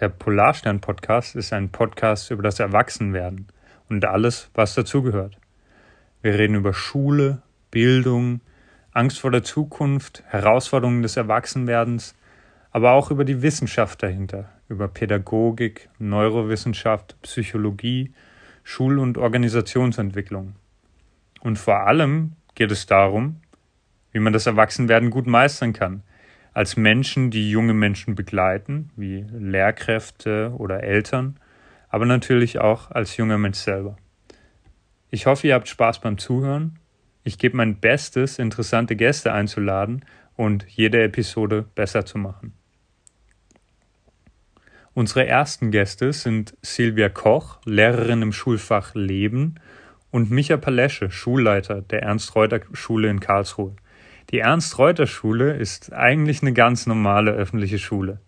Der Polarstern-Podcast ist ein Podcast über das Erwachsenwerden und alles, was dazugehört. Wir reden über Schule, Bildung, Angst vor der Zukunft, Herausforderungen des Erwachsenwerdens, aber auch über die Wissenschaft dahinter, über Pädagogik, Neurowissenschaft, Psychologie, Schul- und Organisationsentwicklung. Und vor allem geht es darum, wie man das Erwachsenwerden gut meistern kann, als Menschen, die junge Menschen begleiten, wie Lehrkräfte oder Eltern, aber natürlich auch als junger Mensch selber. Ich hoffe, ihr habt Spaß beim Zuhören. Ich gebe mein Bestes, interessante Gäste einzuladen und jede Episode besser zu machen. Unsere ersten Gäste sind Silvia Koch, Lehrerin im Schulfach Leben, und Micha Palesche, Schulleiter der Ernst-Reuter-Schule in Karlsruhe. Die Ernst-Reuter-Schule ist eigentlich eine ganz normale öffentliche Schule.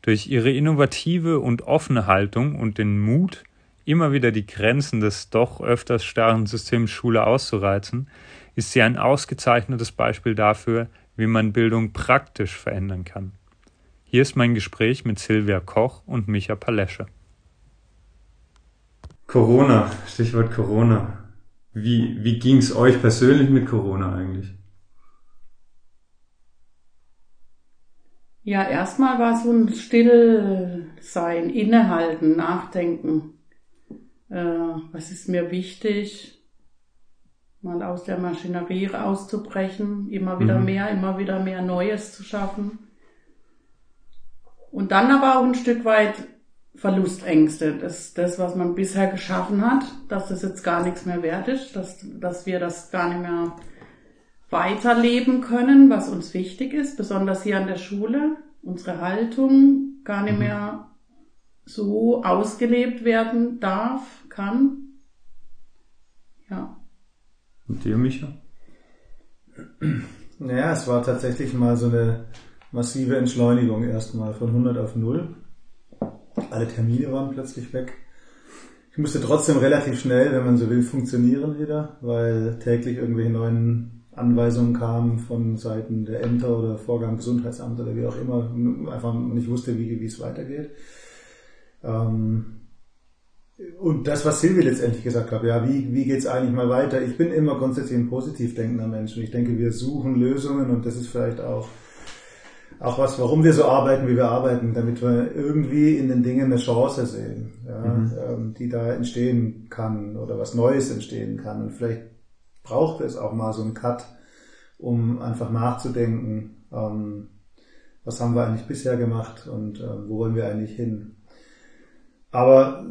Durch ihre innovative und offene Haltung und den Mut, immer wieder die Grenzen des doch öfters starren Systems Schule auszureizen, ist sie ein ausgezeichnetes Beispiel dafür, wie man Bildung praktisch verändern kann. Hier ist mein Gespräch mit Silvia Koch und Micha Palesche. Corona, Stichwort Corona. Wie, wie ging es euch persönlich mit Corona eigentlich? Ja, erstmal war so ein Stillsein, Innehalten, Nachdenken. Äh, was ist mir wichtig? Mal aus der Maschinerie auszubrechen, immer wieder mhm. mehr, immer wieder mehr Neues zu schaffen. Und dann aber auch ein Stück weit Verlustängste. Das, das, was man bisher geschaffen hat, dass das jetzt gar nichts mehr wert ist, dass, dass wir das gar nicht mehr weiterleben können, was uns wichtig ist, besonders hier an der Schule, unsere Haltung gar nicht mhm. mehr so ausgelebt werden darf, kann. Ja. Und dir, Micha? Naja, es war tatsächlich mal so eine massive Entschleunigung erstmal von 100 auf 0. Alle Termine waren plötzlich weg. Ich musste trotzdem relativ schnell, wenn man so will, funktionieren wieder, weil täglich irgendwelche neuen Anweisungen kamen von Seiten der Ämter oder Vorgang Gesundheitsamt oder wie auch immer, einfach nicht wusste, wie, wie es weitergeht. Ähm, und das, was Silvi letztendlich gesagt hat, ja, wie, wie geht's eigentlich mal weiter? Ich bin immer grundsätzlich ein positiv denkender Mensch und ich denke, wir suchen Lösungen und das ist vielleicht auch, auch was, warum wir so arbeiten, wie wir arbeiten, damit wir irgendwie in den Dingen eine Chance sehen, ja, mhm. ähm, die da entstehen kann oder was Neues entstehen kann und vielleicht braucht es auch mal so einen Cut, um einfach nachzudenken, ähm, was haben wir eigentlich bisher gemacht und äh, wo wollen wir eigentlich hin. Aber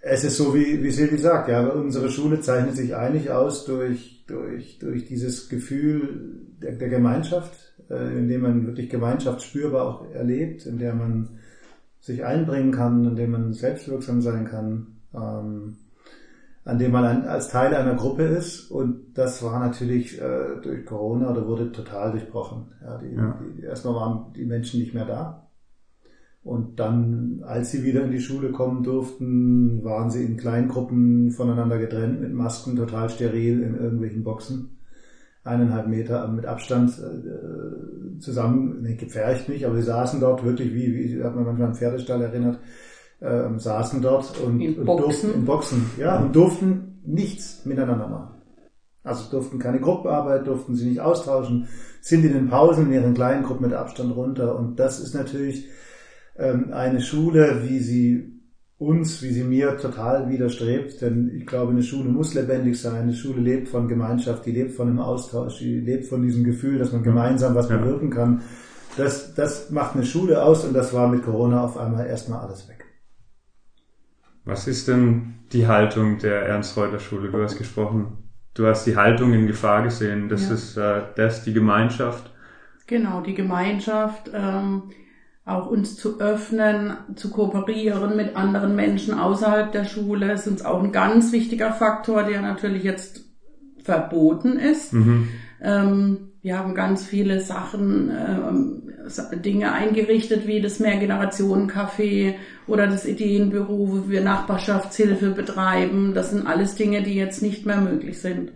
es ist so, wie, wie Silvi sagt, ja, unsere Schule zeichnet sich eigentlich aus durch, durch, durch dieses Gefühl der, der Gemeinschaft, äh, in dem man wirklich Gemeinschaft spürbar auch erlebt, in der man sich einbringen kann, in dem man selbstwirksam sein kann. Ähm, an dem man als Teil einer Gruppe ist. Und das war natürlich äh, durch Corona oder wurde total durchbrochen. Ja, die, ja. Die, erstmal waren die Menschen nicht mehr da. Und dann, als sie wieder in die Schule kommen durften, waren sie in Kleingruppen voneinander getrennt mit Masken, total steril in irgendwelchen Boxen. Eineinhalb Meter mit Abstand äh, zusammen, nee, gepfercht nicht, aber sie saßen dort wirklich wie, wie hat man manchmal einen Pferdestall erinnert, ähm, saßen dort und, in und durften in Boxen, ja, und durften nichts miteinander machen. Also durften keine Gruppenarbeit, durften sie nicht austauschen, sind in den Pausen in ihren kleinen Gruppen mit Abstand runter. Und das ist natürlich ähm, eine Schule, wie sie uns, wie sie mir total widerstrebt, denn ich glaube, eine Schule muss lebendig sein. Eine Schule lebt von Gemeinschaft, die lebt von einem Austausch, die lebt von diesem Gefühl, dass man gemeinsam was bewirken kann. Das, das macht eine Schule aus und das war mit Corona auf einmal erstmal alles weg. Was ist denn die Haltung der Ernst-Reuter-Schule? Du hast gesprochen, du hast die Haltung in Gefahr gesehen. Das ja. ist äh, das, die Gemeinschaft. Genau, die Gemeinschaft, ähm, auch uns zu öffnen, zu kooperieren mit anderen Menschen außerhalb der Schule, ist uns auch ein ganz wichtiger Faktor, der natürlich jetzt verboten ist. Mhm. Ähm, wir haben ganz viele Sachen, äh, Dinge eingerichtet, wie das Mehrgenerationen-Café oder das Ideenbüro, wo wir Nachbarschaftshilfe betreiben. Das sind alles Dinge, die jetzt nicht mehr möglich sind.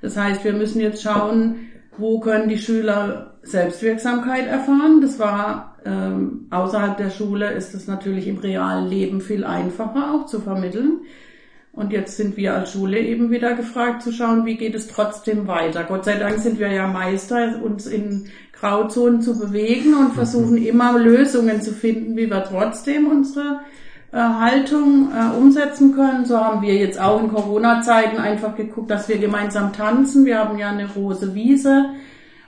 Das heißt, wir müssen jetzt schauen, wo können die Schüler Selbstwirksamkeit erfahren. Das war ähm, außerhalb der Schule ist es natürlich im realen Leben viel einfacher auch zu vermitteln. Und jetzt sind wir als Schule eben wieder gefragt zu schauen, wie geht es trotzdem weiter. Gott sei Dank sind wir ja Meister, uns in Grauzonen zu bewegen und versuchen immer Lösungen zu finden, wie wir trotzdem unsere äh, Haltung äh, umsetzen können. So haben wir jetzt auch in Corona-Zeiten einfach geguckt, dass wir gemeinsam tanzen. Wir haben ja eine große Wiese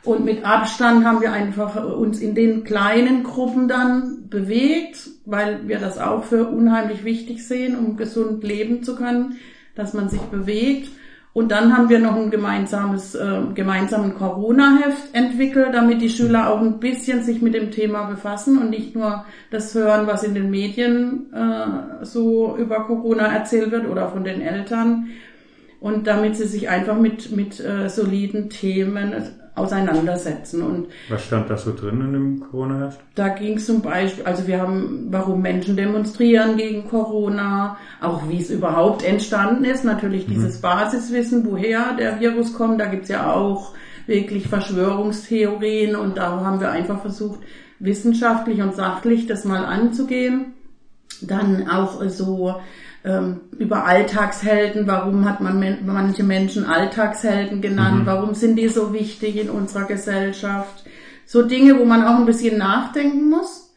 und mit Abstand haben wir einfach äh, uns in den kleinen Gruppen dann bewegt, weil wir das auch für unheimlich wichtig sehen, um gesund leben zu können, dass man sich bewegt. Und dann haben wir noch ein gemeinsames, äh, gemeinsamen Corona-Heft entwickelt, damit die Schüler auch ein bisschen sich mit dem Thema befassen und nicht nur das hören, was in den Medien äh, so über Corona erzählt wird oder von den Eltern. Und damit sie sich einfach mit, mit äh, soliden Themen auseinandersetzen. Und Was stand da so drin in dem Corona-Heft? Da ging es zum Beispiel, also wir haben, warum Menschen demonstrieren gegen Corona, auch wie es überhaupt entstanden ist, natürlich mhm. dieses Basiswissen, woher der Virus kommt, da gibt's ja auch wirklich Verschwörungstheorien und da haben wir einfach versucht, wissenschaftlich und sachlich das mal anzugehen. Dann auch so ähm, über Alltagshelden, warum hat man manche Menschen Alltagshelden genannt, mhm. warum sind die so wichtig in unserer Gesellschaft. So Dinge, wo man auch ein bisschen nachdenken muss.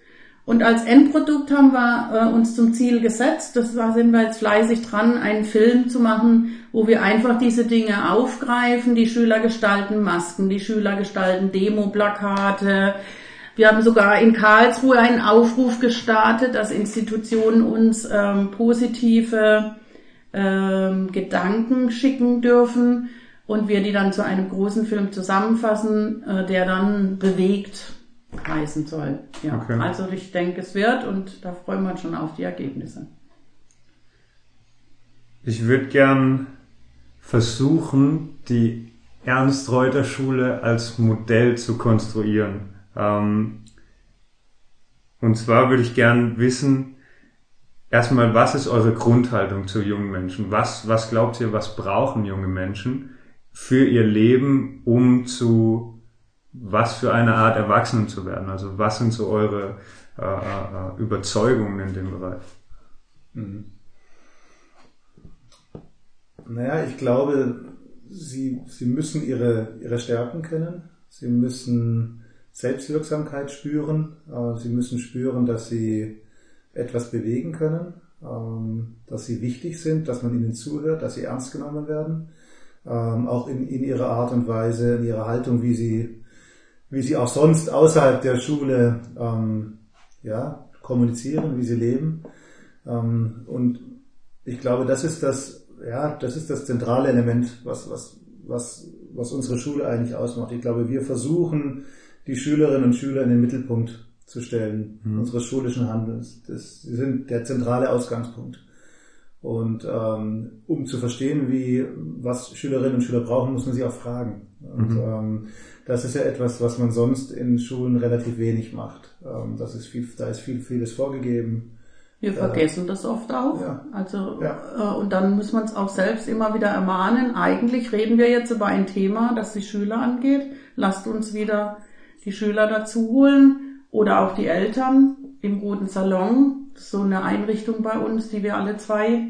Und als Endprodukt haben wir äh, uns zum Ziel gesetzt, das da sind wir jetzt fleißig dran, einen Film zu machen, wo wir einfach diese Dinge aufgreifen. Die Schüler gestalten Masken, die Schüler gestalten Demo-Plakate, wir haben sogar in Karlsruhe einen Aufruf gestartet, dass Institutionen uns ähm, positive ähm, Gedanken schicken dürfen und wir die dann zu einem großen Film zusammenfassen, äh, der dann bewegt heißen soll. Ja. Okay. Also ich denke, es wird und da freuen wir uns schon auf die Ergebnisse. Ich würde gern versuchen, die Ernst-Reuter-Schule als Modell zu konstruieren. Ähm, und zwar würde ich gern wissen, erstmal, was ist eure Grundhaltung zu jungen Menschen? Was, was glaubt ihr, was brauchen junge Menschen für ihr Leben, um zu was für eine Art Erwachsenen zu werden? Also was sind so eure äh, äh, Überzeugungen in dem Bereich? Mhm. Naja, ich glaube, sie, sie müssen ihre, ihre Stärken kennen. Sie müssen Selbstwirksamkeit spüren. Äh, sie müssen spüren, dass sie etwas bewegen können, ähm, dass sie wichtig sind, dass man ihnen zuhört, dass sie ernst genommen werden. Ähm, auch in, in ihrer Art und Weise, in ihrer Haltung, wie sie, wie sie auch sonst außerhalb der Schule ähm, ja, kommunizieren, wie sie leben. und ich glaube, das ist das, ja, das ist das zentrale Element, was, was, was, was unsere Schule eigentlich ausmacht. Ich glaube, wir versuchen, die Schülerinnen und Schüler in den Mittelpunkt zu stellen, mhm. unseres schulischen Handelns. Das, sie sind der zentrale Ausgangspunkt. Und ähm, um zu verstehen, wie was Schülerinnen und Schüler brauchen, muss man sie auch fragen. Und mhm. ähm, das ist ja etwas, was man sonst in Schulen relativ wenig macht. Ähm, das ist viel, da ist viel, vieles vorgegeben. Wir äh, vergessen das oft auch. Ja. Also ja. Äh, und dann muss man es auch selbst immer wieder ermahnen. Eigentlich reden wir jetzt über ein Thema, das die Schüler angeht. Lasst uns wieder die Schüler dazu holen oder auch die Eltern im Roten Salon. so eine Einrichtung bei uns, die wir alle zwei,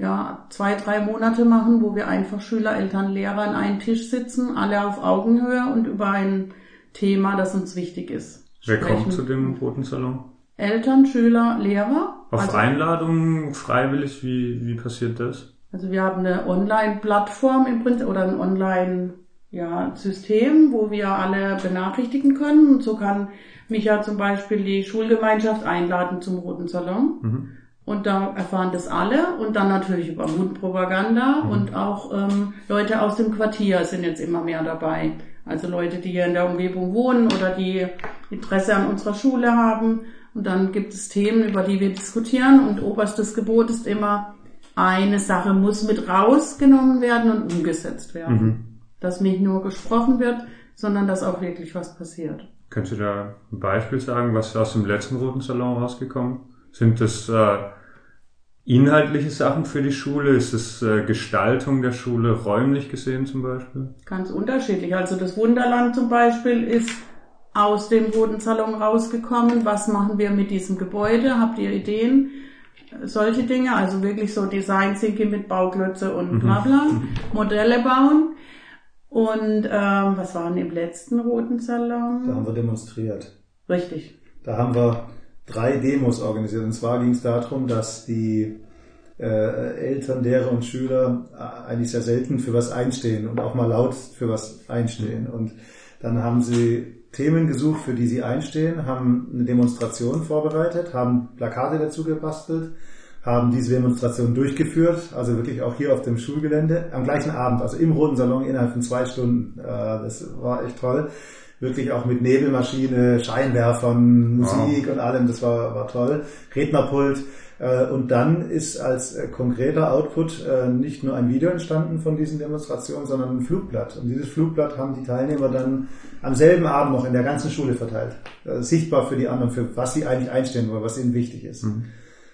ja, zwei, drei Monate machen, wo wir einfach Schüler, Eltern, Lehrer an einen Tisch sitzen, alle auf Augenhöhe und über ein Thema, das uns wichtig ist. Wer sprechen. kommt zu dem Roten Salon? Eltern, Schüler, Lehrer. Auf also, Einladung, freiwillig, wie, wie passiert das? Also wir haben eine Online-Plattform im Prinzip oder ein Online- ja, System, wo wir alle benachrichtigen können. Und so kann mich ja zum Beispiel die Schulgemeinschaft einladen zum Roten Salon. Mhm. Und da erfahren das alle und dann natürlich über Mundpropaganda mhm. und auch ähm, Leute aus dem Quartier sind jetzt immer mehr dabei. Also Leute, die hier in der Umgebung wohnen oder die Interesse an unserer Schule haben. Und dann gibt es Themen, über die wir diskutieren und oberstes Gebot ist immer, eine Sache muss mit rausgenommen werden und umgesetzt werden. Mhm dass nicht nur gesprochen wird, sondern dass auch wirklich was passiert. Könntest du da ein Beispiel sagen, was aus dem letzten Roten Salon rausgekommen? Sind das äh, inhaltliche Sachen für die Schule? Ist es äh, Gestaltung der Schule räumlich gesehen zum Beispiel? Ganz unterschiedlich. Also das Wunderland zum Beispiel ist aus dem Roten Salon rausgekommen? Was machen wir mit diesem Gebäude? Habt ihr Ideen? Solche Dinge, also wirklich so Design Thinking mit Bauklötze und bla bla, Modelle bauen. Und ähm, was waren im letzten Roten Salon? Da haben wir demonstriert. Richtig. Da haben wir drei Demos organisiert. Und zwar ging es darum, dass die äh, Eltern, Lehrer und Schüler äh, eigentlich sehr selten für was einstehen und auch mal laut für was einstehen. Und dann haben sie Themen gesucht, für die sie einstehen, haben eine Demonstration vorbereitet, haben Plakate dazu gebastelt, haben diese Demonstration durchgeführt, also wirklich auch hier auf dem Schulgelände, am gleichen Abend, also im Roten Salon innerhalb von zwei Stunden. Äh, das war echt toll. Wirklich auch mit Nebelmaschine, Scheinwerfern, Musik wow. und allem, das war, war toll. Rednerpult. Äh, und dann ist als äh, konkreter Output nicht nur ein Video entstanden von diesen Demonstrationen, sondern ein Flugblatt. Und dieses Flugblatt haben die Teilnehmer dann am selben Abend noch in der ganzen Schule verteilt. Sichtbar für die anderen, für was sie eigentlich einstellen wollen, was ihnen wichtig ist. Mhm.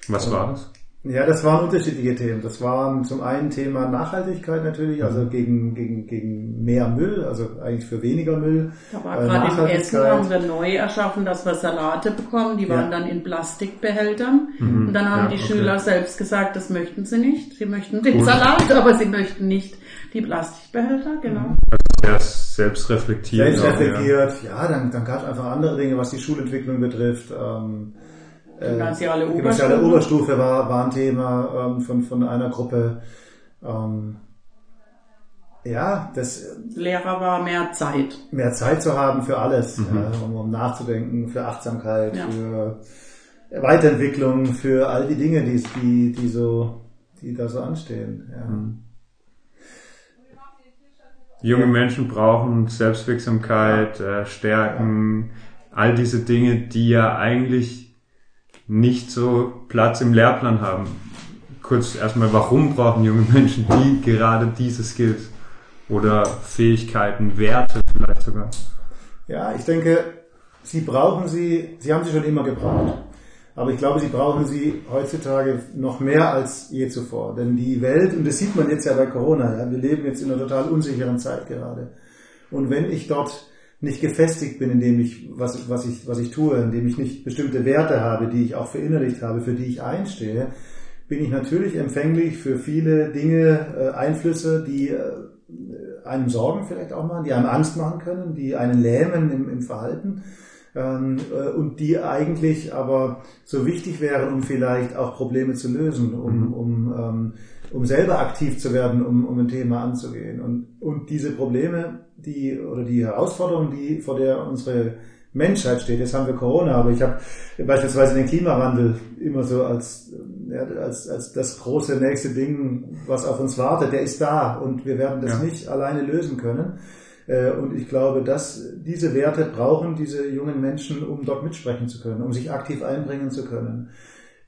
Was war das? Ja, das waren unterschiedliche Themen. Das waren zum einen Thema Nachhaltigkeit natürlich, also mhm. gegen, gegen, gegen mehr Müll, also eigentlich für weniger Müll. War äh, gerade in Essen haben wir neu erschaffen, dass wir Salate bekommen, die waren ja. dann in Plastikbehältern. Mhm. Und dann haben ja, die okay. Schüler selbst gesagt, das möchten sie nicht. Sie möchten den cool. Salat, aber sie möchten nicht die Plastikbehälter, genau. Also sehr selbstreflektiert. Selbstreflektiert, ja, ja dann, dann gab es einfach andere Dinge, was die Schulentwicklung betrifft. Ähm, Gymnasiale Oberstufe. Gymnasiale Oberstufe war, war ein Thema ähm, von, von einer Gruppe. Ähm, ja, das. Lehrer war mehr Zeit. Mehr Zeit zu haben für alles, mhm. ja, um, um, nachzudenken, für Achtsamkeit, ja. für Weiterentwicklung, für all die Dinge, die, die, die so, die da so anstehen. Ja. Mhm. Junge Menschen brauchen Selbstwirksamkeit, äh, Stärken, all diese Dinge, die ja eigentlich nicht so Platz im Lehrplan haben. Kurz erstmal, warum brauchen junge Menschen die gerade diese Skills oder Fähigkeiten, Werte vielleicht sogar? Ja, ich denke, sie brauchen sie, sie haben sie schon immer gebraucht. Aber ich glaube, sie brauchen sie heutzutage noch mehr als je zuvor. Denn die Welt, und das sieht man jetzt ja bei Corona, ja, wir leben jetzt in einer total unsicheren Zeit gerade. Und wenn ich dort nicht gefestigt bin, indem ich was, was ich was ich tue, indem ich nicht bestimmte Werte habe, die ich auch verinnerlicht habe, für die ich einstehe, bin ich natürlich empfänglich für viele Dinge, äh, Einflüsse, die äh, einem Sorgen vielleicht auch machen, die einem Angst machen können, die einen lähmen im, im Verhalten ähm, äh, und die eigentlich aber so wichtig wären, um vielleicht auch Probleme zu lösen, um, mhm. um, ähm, um selber aktiv zu werden, um, um ein Thema anzugehen. Und, und diese Probleme die oder die Herausforderung, die vor der unsere Menschheit steht. Jetzt haben wir Corona, aber ich habe beispielsweise den Klimawandel immer so als, ja, als, als das große nächste Ding, was auf uns wartet. Der ist da und wir werden das ja. nicht alleine lösen können. Äh, und ich glaube, dass diese Werte brauchen diese jungen Menschen, um dort mitsprechen zu können, um sich aktiv einbringen zu können,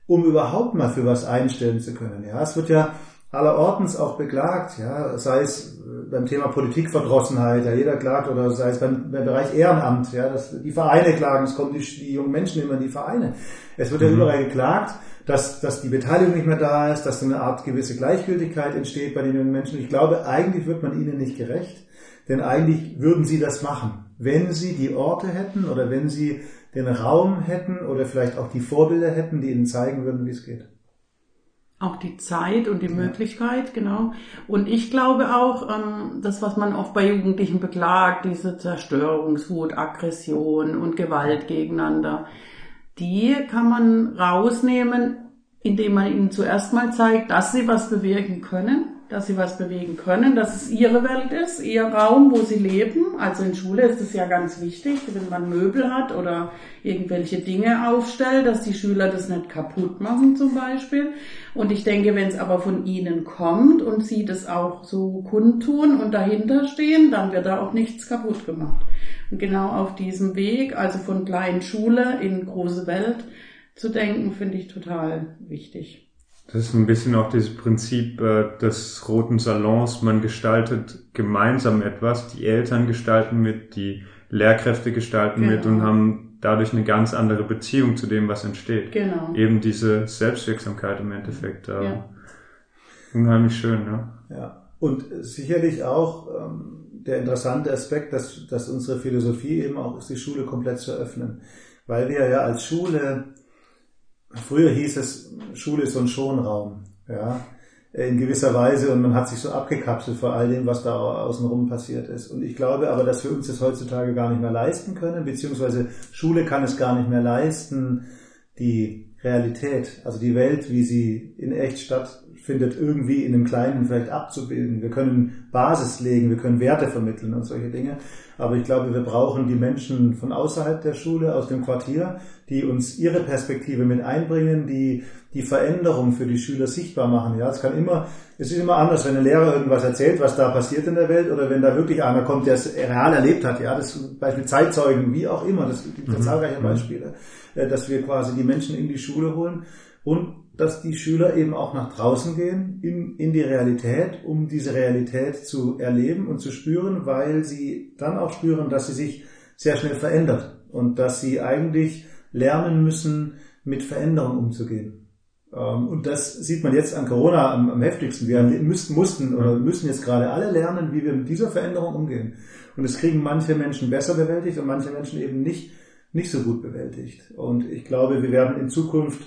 um überhaupt mal für was einstellen zu können. Ja, es wird ja allerortens auch beklagt, ja, sei es beim Thema Politikverdrossenheit, ja, jeder klagt, oder sei es beim, beim Bereich Ehrenamt, ja, dass die Vereine klagen, es kommen die, die jungen Menschen immer in die Vereine. Es wird ja mhm. überall geklagt, dass, dass die Beteiligung nicht mehr da ist, dass eine Art gewisse Gleichgültigkeit entsteht bei den jungen Menschen. Ich glaube, eigentlich wird man ihnen nicht gerecht, denn eigentlich würden sie das machen, wenn sie die Orte hätten oder wenn sie den Raum hätten oder vielleicht auch die Vorbilder hätten, die ihnen zeigen würden, wie es geht. Auch die Zeit und die ja. Möglichkeit, genau. Und ich glaube auch, ähm, das, was man oft bei Jugendlichen beklagt, diese Zerstörungswut, Aggression und Gewalt gegeneinander, die kann man rausnehmen, indem man ihnen zuerst mal zeigt, dass sie was bewirken können dass sie was bewegen können, dass es ihre Welt ist, ihr Raum, wo sie leben. Also in Schule ist es ja ganz wichtig, wenn man Möbel hat oder irgendwelche Dinge aufstellt, dass die Schüler das nicht kaputt machen zum Beispiel. Und ich denke, wenn es aber von ihnen kommt und sie das auch so kundtun und dahinter stehen, dann wird da auch nichts kaputt gemacht. Und genau auf diesem Weg, also von kleinen Schule in große Welt zu denken, finde ich total wichtig. Das ist ein bisschen auch dieses Prinzip äh, des roten Salons. Man gestaltet gemeinsam etwas. Die Eltern gestalten mit, die Lehrkräfte gestalten genau. mit und haben dadurch eine ganz andere Beziehung zu dem, was entsteht. Genau. Eben diese Selbstwirksamkeit im Endeffekt. Äh, ja. Unheimlich schön, ne? Ja. Und sicherlich auch ähm, der interessante Aspekt, dass, dass unsere Philosophie eben auch ist, die Schule komplett zu öffnen. Weil wir ja als Schule, früher hieß es, Schule ist so ein Schonraum, ja, in gewisser Weise und man hat sich so abgekapselt vor all dem, was da außenrum passiert ist. Und ich glaube aber, dass wir uns das heutzutage gar nicht mehr leisten können, beziehungsweise Schule kann es gar nicht mehr leisten, die Realität, also die Welt, wie sie in echt stattfindet, irgendwie in einem Kleinen vielleicht abzubilden. Wir können Basis legen, wir können Werte vermitteln und solche Dinge. Aber ich glaube, wir brauchen die Menschen von außerhalb der Schule, aus dem Quartier, die uns ihre Perspektive mit einbringen, die die Veränderung für die Schüler sichtbar machen. Ja, es kann immer, es ist immer anders, wenn ein Lehrer irgendwas erzählt, was da passiert in der Welt, oder wenn da wirklich einer kommt, der es real erlebt hat. Ja, das Beispiel Zeitzeugen, wie auch immer. Das gibt ja mhm. zahlreiche mhm. Beispiele, äh, dass wir quasi die Menschen in die Schule holen und dass die Schüler eben auch nach draußen gehen, in, in die Realität, um diese Realität zu erleben und zu spüren, weil sie dann auch spüren, dass sie sich sehr schnell verändert und dass sie eigentlich lernen müssen, mit Veränderung umzugehen. Ähm, und das sieht man jetzt an Corona am, am heftigsten. Wir müssten, mussten oder müssen jetzt gerade alle lernen, wie wir mit dieser Veränderung umgehen. Und es kriegen manche Menschen besser bewältigt und manche Menschen eben nicht, nicht so gut bewältigt. Und ich glaube, wir werden in Zukunft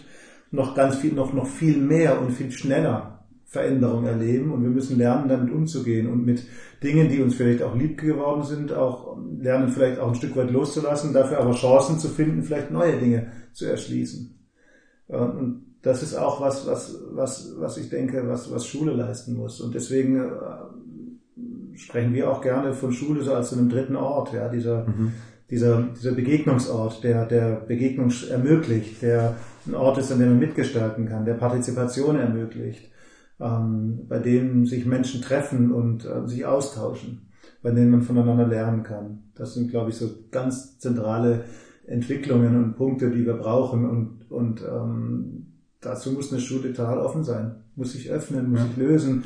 noch ganz viel, noch, noch viel mehr und viel schneller Veränderung erleben und wir müssen lernen, damit umzugehen und mit Dingen, die uns vielleicht auch lieb geworden sind, auch lernen, vielleicht auch ein Stück weit loszulassen, dafür aber Chancen zu finden, vielleicht neue Dinge zu erschließen. Und das ist auch was, was, was, was ich denke, was, was Schule leisten muss. Und deswegen äh, sprechen wir auch gerne von Schule so als einem dritten Ort, ja, dieser, mhm. Dieser, dieser Begegnungsort, der, der Begegnung ermöglicht, der ein Ort ist, an dem man mitgestalten kann, der Partizipation ermöglicht, ähm, bei dem sich Menschen treffen und äh, sich austauschen, bei denen man voneinander lernen kann. Das sind, glaube ich, so ganz zentrale Entwicklungen und Punkte, die wir brauchen und, und ähm, dazu muss eine Schule total offen sein, muss sich öffnen, muss sich lösen,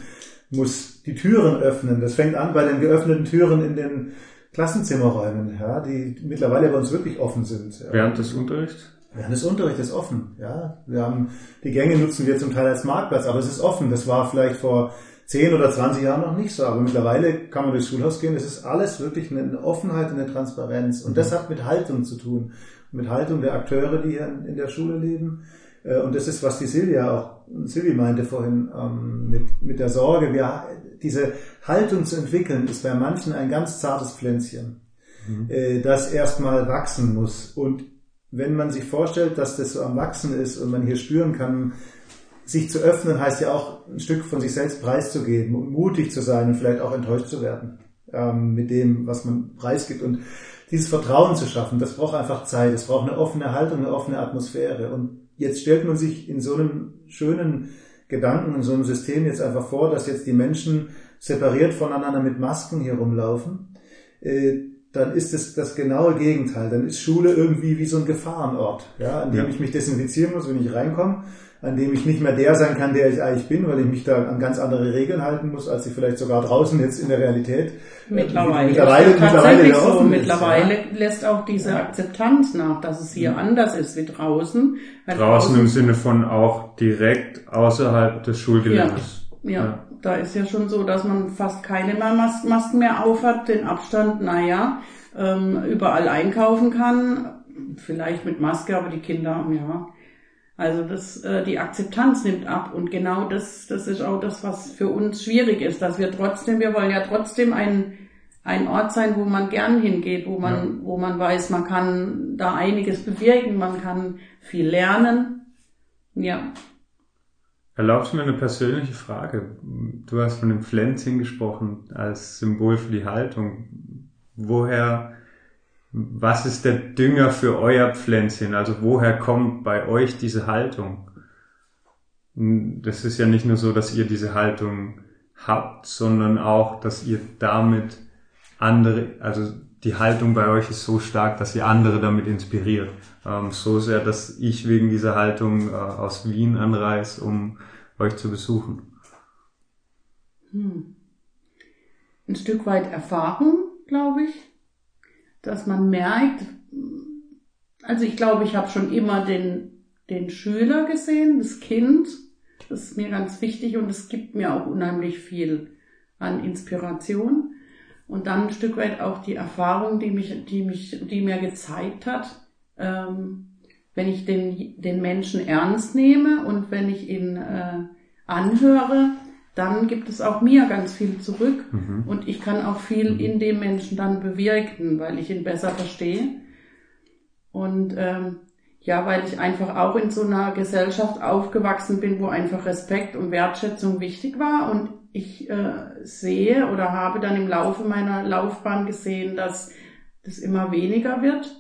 muss die Türen öffnen. Das fängt an bei den geöffneten Türen in den Klassenzimmerräumen, ja, die mittlerweile bei uns wirklich offen sind. Während des Unterrichts? Während des Unterrichts ist offen, ja. Wir haben, die Gänge nutzen wir zum Teil als Marktplatz, aber es ist offen. Das war vielleicht vor 10 oder 20 Jahren noch nicht so, aber mittlerweile kann man durchs Schulhaus gehen. Es ist alles wirklich eine Offenheit und eine Transparenz. Und das hat mit Haltung zu tun. Mit Haltung der Akteure, die hier in der Schule leben. Äh, und das ist, was die Silvia auch, Silvi meinte vorhin, ähm, mit, mit der Sorge, wir, diese Haltung zu entwickeln, ist bei manchen ein ganz zartes Pflänzchen, mhm. Äh, das erstmal wachsen muss. Und wenn man sich vorstellt, dass das so am Wachsen ist und man hier spüren kann, sich zu öffnen heißt ja auch ein Stück von sich selbst preiszugeben und mutig zu sein und vielleicht auch enttäuscht zu werden ähm, mit dem, was man preisgibt. Und dieses Vertrauen zu schaffen, das braucht einfach Zeit. Es braucht eine offene Haltung, eine offene Atmosphäre. Und jetzt stellt man sich in so einem schönen Gedanken, in so einem System jetzt einfach vor, dass jetzt die Menschen separiert voneinander mit Masken hier rumlaufen. Äh, dann ist es das genaue Gegenteil. Dann ist Schule irgendwie wie so ein Gefahrenort, ja, an dem ja. ich mich desinfizieren muss, wenn ich reinkomme, an dem ich nicht mehr der sein kann, der ich eigentlich bin, weil ich mich da an ganz andere Regeln halten muss, als ich vielleicht sogar draußen jetzt in der Realität. Mittlerweile. Mittlerweile, mittlerweile, so. mittlerweile ja. lässt auch diese Akzeptanz nach, dass es hier mhm. anders ist wie draußen. Draußen, draußen, im Sinne von auch direkt außerhalb des Schulgeländes. ja. ja da ist ja schon so, dass man fast keine mehr Mas Masken mehr aufhat, den Abstand, naja, ähm, überall einkaufen kann, vielleicht mit Maske, aber die Kinder, ja. Also das, äh, die Akzeptanz nimmt ab und genau das, das ist auch das, was für uns schwierig ist, dass wir trotzdem, wir wollen ja trotzdem ein, ein Ort sein, wo man gern hingeht, wo man, ja. wo man weiß, man kann da einiges bewirken, man kann viel lernen. Ja, Erlaubst du mir eine persönliche Frage? Du hast von dem Pflänzchen gesprochen als Symbol für die Haltung. Woher, was ist der Dünger für euer Pflänzchen? Also woher kommt bei euch diese Haltung? Das ist ja nicht nur so, dass ihr diese Haltung habt, sondern auch, dass ihr damit andere, also die Haltung bei euch ist so stark, dass ihr andere damit inspiriert. Ähm, so sehr, dass ich wegen dieser Haltung äh, aus Wien anreise, um euch zu besuchen. Hm. Ein Stück weit Erfahrung, glaube ich, dass man merkt, also ich glaube, ich habe schon immer den, den Schüler gesehen, das Kind, das ist mir ganz wichtig und es gibt mir auch unheimlich viel an Inspiration. Und dann ein Stück weit auch die Erfahrung, die mich, die mich, die mir gezeigt hat, ähm, wenn ich den, den Menschen ernst nehme und wenn ich ihn äh, anhöre, dann gibt es auch mir ganz viel zurück mhm. und ich kann auch viel mhm. in dem Menschen dann bewirken, weil ich ihn besser verstehe. Und ähm, ja, weil ich einfach auch in so einer Gesellschaft aufgewachsen bin, wo einfach Respekt und Wertschätzung wichtig war. Und ich äh, sehe oder habe dann im Laufe meiner Laufbahn gesehen, dass das immer weniger wird.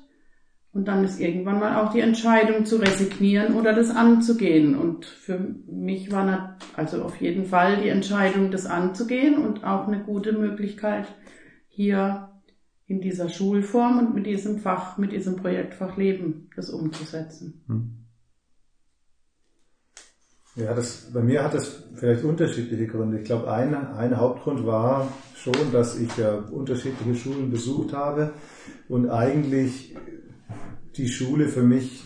Und dann ist irgendwann mal auch die Entscheidung zu resignieren oder das anzugehen. Und für mich war also auf jeden Fall die Entscheidung, das anzugehen und auch eine gute Möglichkeit, hier in dieser Schulform und mit diesem Fach, mit diesem Projektfach Leben, das umzusetzen. Hm. Ja, das, bei mir hat das vielleicht unterschiedliche Gründe. Ich glaube, ein, ein Hauptgrund war schon, dass ich ja unterschiedliche Schulen besucht habe und eigentlich die Schule für mich,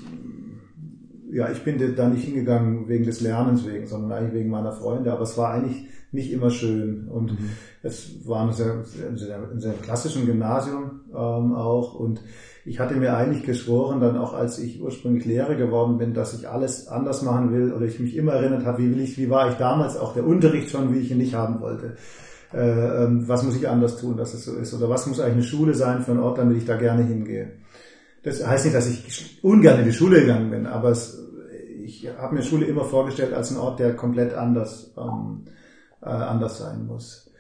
ja, ich bin da nicht hingegangen wegen des Lernens wegen, sondern eigentlich wegen meiner Freunde, aber es war eigentlich nicht immer schön und mhm. es war ein sehr, sehr, sehr klassischen Gymnasium ähm, auch und ich hatte mir eigentlich geschworen, dann auch als ich ursprünglich Lehrer geworden bin, dass ich alles anders machen will oder ich mich immer erinnert habe, wie will ich, wie war ich damals auch der Unterricht schon, wie ich ihn nicht haben wollte. Äh, ähm, was muss ich anders tun, dass es so ist? Oder was muss eigentlich eine Schule sein für einen Ort, damit ich da gerne hingehe? Das heißt nicht, dass ich ungern in die Schule gegangen bin, aber es, ich habe mir Schule immer vorgestellt als ein Ort, der komplett anders, ähm, äh, anders sein muss.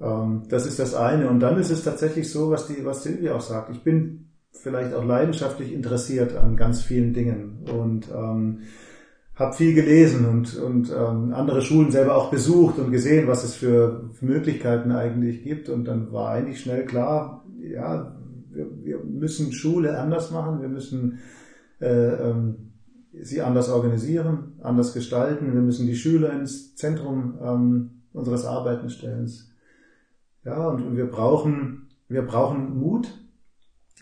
Ähm, das ist das eine. Und dann ist es tatsächlich so, was die, was Silvia auch sagt. Ich bin vielleicht auch leidenschaftlich interessiert an ganz vielen Dingen und ähm, habe viel gelesen und, und ähm, andere Schulen selber auch besucht und gesehen, was es für, für Möglichkeiten eigentlich gibt. Und dann war eigentlich schnell klar, ja, wir, wir müssen Schule anders machen, wir müssen äh, ähm, sie anders organisieren, anders gestalten, wir müssen die Schüler ins Zentrum ähm, unseres Arbeiten stellen. Ja, und wir brauchen, wir brauchen Mut,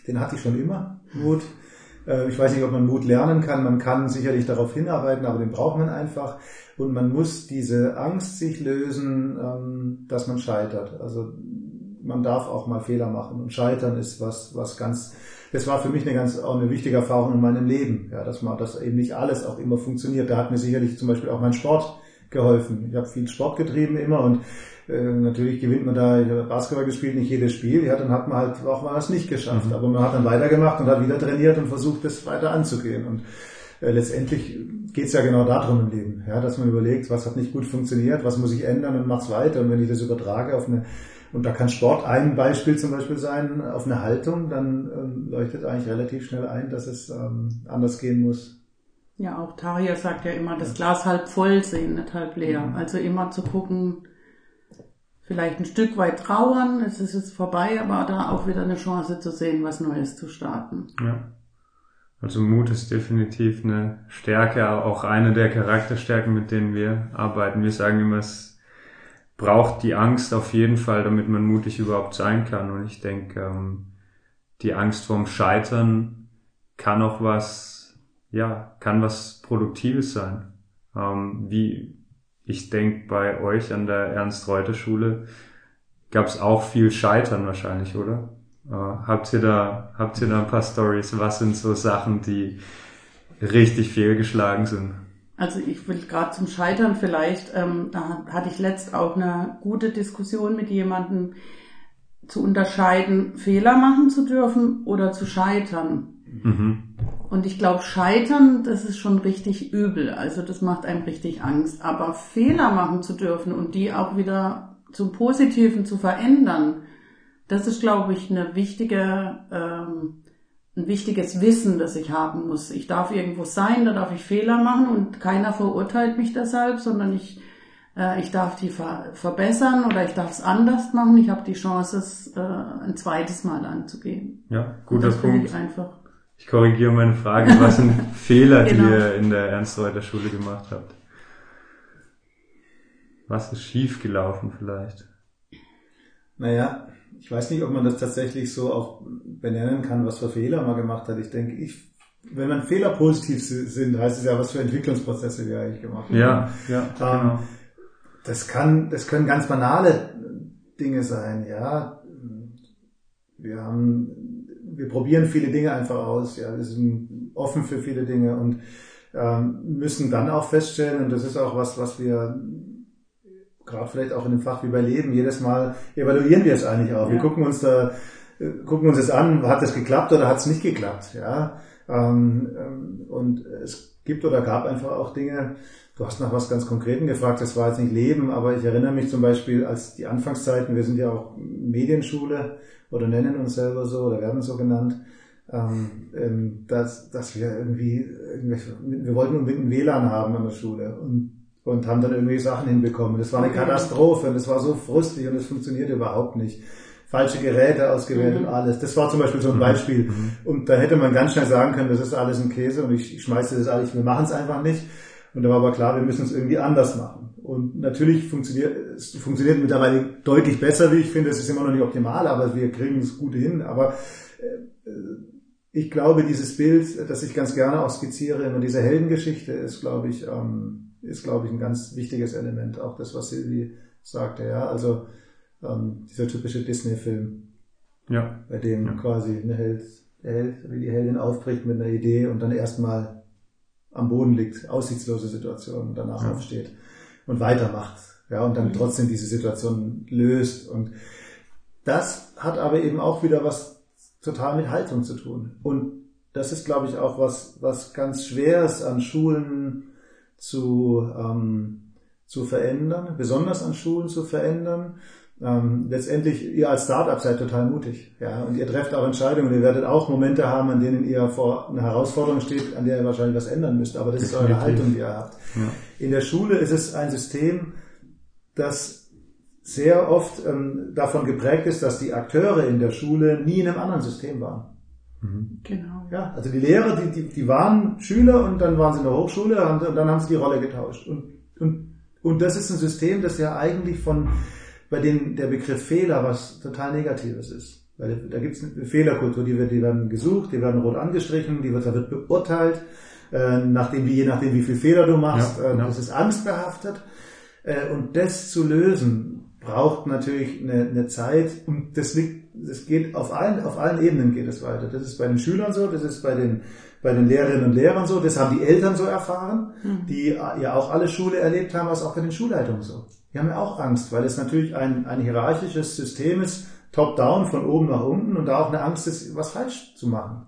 den hatte ich schon immer, Mut. Äh, ich weiß nicht, ob man Mut lernen kann, man kann sicherlich darauf hinarbeiten, aber den braucht man einfach. Und man muss diese Angst sich lösen, ähm, dass man scheitert. Also man darf auch mal Fehler machen und scheitern ist was, was ganz, das war für mich eine ganz, auch eine wichtige Erfahrung in meinem Leben, ja, dass man, dass eben nicht alles auch immer funktioniert. Da hat mir sicherlich zum Beispiel auch mein Sport geholfen. Ich habe viel Sport getrieben immer und äh, natürlich gewinnt man da, ich habe Basketball gespielt, nicht jedes Spiel, ja, dann hat man halt auch mal was nicht geschafft. Mhm. Aber man hat dann weitergemacht und hat wieder trainiert und versucht, das weiter anzugehen. Und äh, letztendlich geht's ja genau darum im Leben, ja, dass man überlegt, was hat nicht gut funktioniert, was muss ich ändern und macht's weiter. Und wenn ich das übertrage auf eine und da kann Sport ein Beispiel zum Beispiel sein auf eine Haltung, dann ähm, leuchtet eigentlich relativ schnell ein, dass es ähm, anders gehen muss. Ja, auch Taria sagt ja immer, das Glas halb voll sehen, nicht halb leer. Mhm. Also immer zu gucken, vielleicht ein Stück weit trauern, es ist jetzt vorbei, aber da auch wieder eine Chance zu sehen, was Neues zu starten. Ja. Also Mut ist definitiv eine Stärke, auch eine der Charakterstärken, mit denen wir arbeiten. Wir sagen immer, es braucht die Angst auf jeden Fall, damit man mutig überhaupt sein kann. Und ich denke, ähm, die Angst vorm Scheitern kann auch was, ja, kann was Produktives sein. Ähm, wie ich denke, bei euch an der Ernst-Reuter-Schule gab es auch viel Scheitern wahrscheinlich, oder? Äh, habt ihr da, habt ihr da ein paar Stories? Was sind so Sachen, die richtig fehlgeschlagen sind? Also ich will gerade zum Scheitern vielleicht, ähm, da hatte ich letzt auch eine gute Diskussion mit jemandem zu unterscheiden, Fehler machen zu dürfen oder zu scheitern. Mhm. Und ich glaube, scheitern, das ist schon richtig übel. Also das macht einem richtig Angst. Aber Fehler machen zu dürfen und die auch wieder zum Positiven zu verändern, das ist, glaube ich, eine wichtige ähm, ein wichtiges Wissen, das ich haben muss. Ich darf irgendwo sein, da darf ich Fehler machen und keiner verurteilt mich deshalb, sondern ich, äh, ich darf die ver verbessern oder ich darf es anders machen. Ich habe die Chance, es äh, ein zweites Mal anzugehen. Ja, guter Punkt. Ich, einfach. ich korrigiere meine Frage. Was sind Fehler, genau. die ihr in der Ernst-Reuter Schule gemacht habt? Was ist schief gelaufen vielleicht? Naja, ich weiß nicht, ob man das tatsächlich so auch benennen kann, was für Fehler man gemacht hat. Ich denke, ich, wenn man Fehler positiv sind, heißt es ja, was für Entwicklungsprozesse wir eigentlich gemacht haben. Ja, ja. Ähm, genau. Das kann, das können ganz banale Dinge sein, ja. Wir haben, wir probieren viele Dinge einfach aus, ja. Wir sind offen für viele Dinge und ähm, müssen dann auch feststellen, und das ist auch was, was wir gerade vielleicht auch in dem Fach wie bei Leben, jedes Mal evaluieren wir es eigentlich auch. Ja. Wir gucken uns da, äh, gucken uns das an, hat es geklappt oder hat es nicht geklappt, ja. Ähm, ähm, und es gibt oder gab einfach auch Dinge, du hast nach was ganz Konkreten gefragt, das war jetzt nicht Leben, aber ich erinnere mich zum Beispiel als die Anfangszeiten, wir sind ja auch Medienschule oder nennen uns selber so oder werden so genannt, ähm, dass, dass wir irgendwie, wir wollten unbedingt ein WLAN haben an der Schule und und haben dann irgendwie Sachen hinbekommen. Das war eine Katastrophe und es war so frustig und es funktionierte überhaupt nicht. Falsche Geräte ausgewählt mhm. und alles. Das war zum Beispiel so ein mhm. Beispiel. Mhm. Und da hätte man ganz schnell sagen können, das ist alles ein Käse und ich, ich schmeiße das alles, wir machen es einfach nicht. Und da war aber klar, wir müssen es irgendwie anders machen. Und natürlich funktioniert es funktioniert mittlerweile deutlich besser, wie ich finde. Es ist immer noch nicht optimal, aber wir kriegen es gut hin. Aber äh, ich glaube, dieses Bild, das ich ganz gerne auch skizziere, immer diese Heldengeschichte, ist, glaube ich, ähm, ist, glaube ich, ein ganz wichtiges Element. Auch das, was Silvi sagte, ja. Also ähm, dieser typische Disney-Film, ja. bei dem ja. quasi eine Held, der Held, wie die Heldin aufbricht mit einer Idee und dann erstmal am Boden liegt, aussichtslose Situation und danach ja. aufsteht und weitermacht. Ja, und dann mhm. trotzdem diese Situation löst. Und das hat aber eben auch wieder was total mit Haltung zu tun. Und das ist, glaube ich, auch was, was ganz Schweres an Schulen zu, ähm, zu verändern, besonders an Schulen zu verändern. Ähm, letztendlich, ihr als Startup seid total mutig, ja, und ihr trefft auch Entscheidungen. Ihr werdet auch Momente haben, an denen ihr vor einer Herausforderung steht, an der ihr wahrscheinlich was ändern müsst. Aber das ist eure Haltung, die ihr habt. Ja. In der Schule ist es ein System, das sehr oft ähm, davon geprägt ist, dass die Akteure in der Schule nie in einem anderen System waren. Mhm. Genau. Ja, also die Lehrer, die, die, die waren Schüler und dann waren sie in der Hochschule und, und dann haben sie die Rolle getauscht. Und, und, und das ist ein System, das ja eigentlich von, bei dem der Begriff Fehler was total Negatives ist. Weil da gibt es eine Fehlerkultur, die, wird, die werden gesucht, die werden rot angestrichen, die wird, da wird beurteilt, äh, nachdem, wie, je nachdem, wie viel Fehler du machst. Ja, äh, Das ist angstbehaftet. Äh, und das zu lösen, braucht natürlich eine, eine Zeit und das liegt das geht auf allen, auf allen Ebenen geht es weiter. Das ist bei den Schülern so, das ist bei den, bei den Lehrerinnen und Lehrern so, das haben die Eltern so erfahren, mhm. die ja auch alle Schule erlebt haben, was auch bei den Schulleitungen so. Die haben ja auch Angst, weil es natürlich ein, ein hierarchisches System ist, top-down, von oben nach unten und da auch eine Angst ist, was falsch zu machen.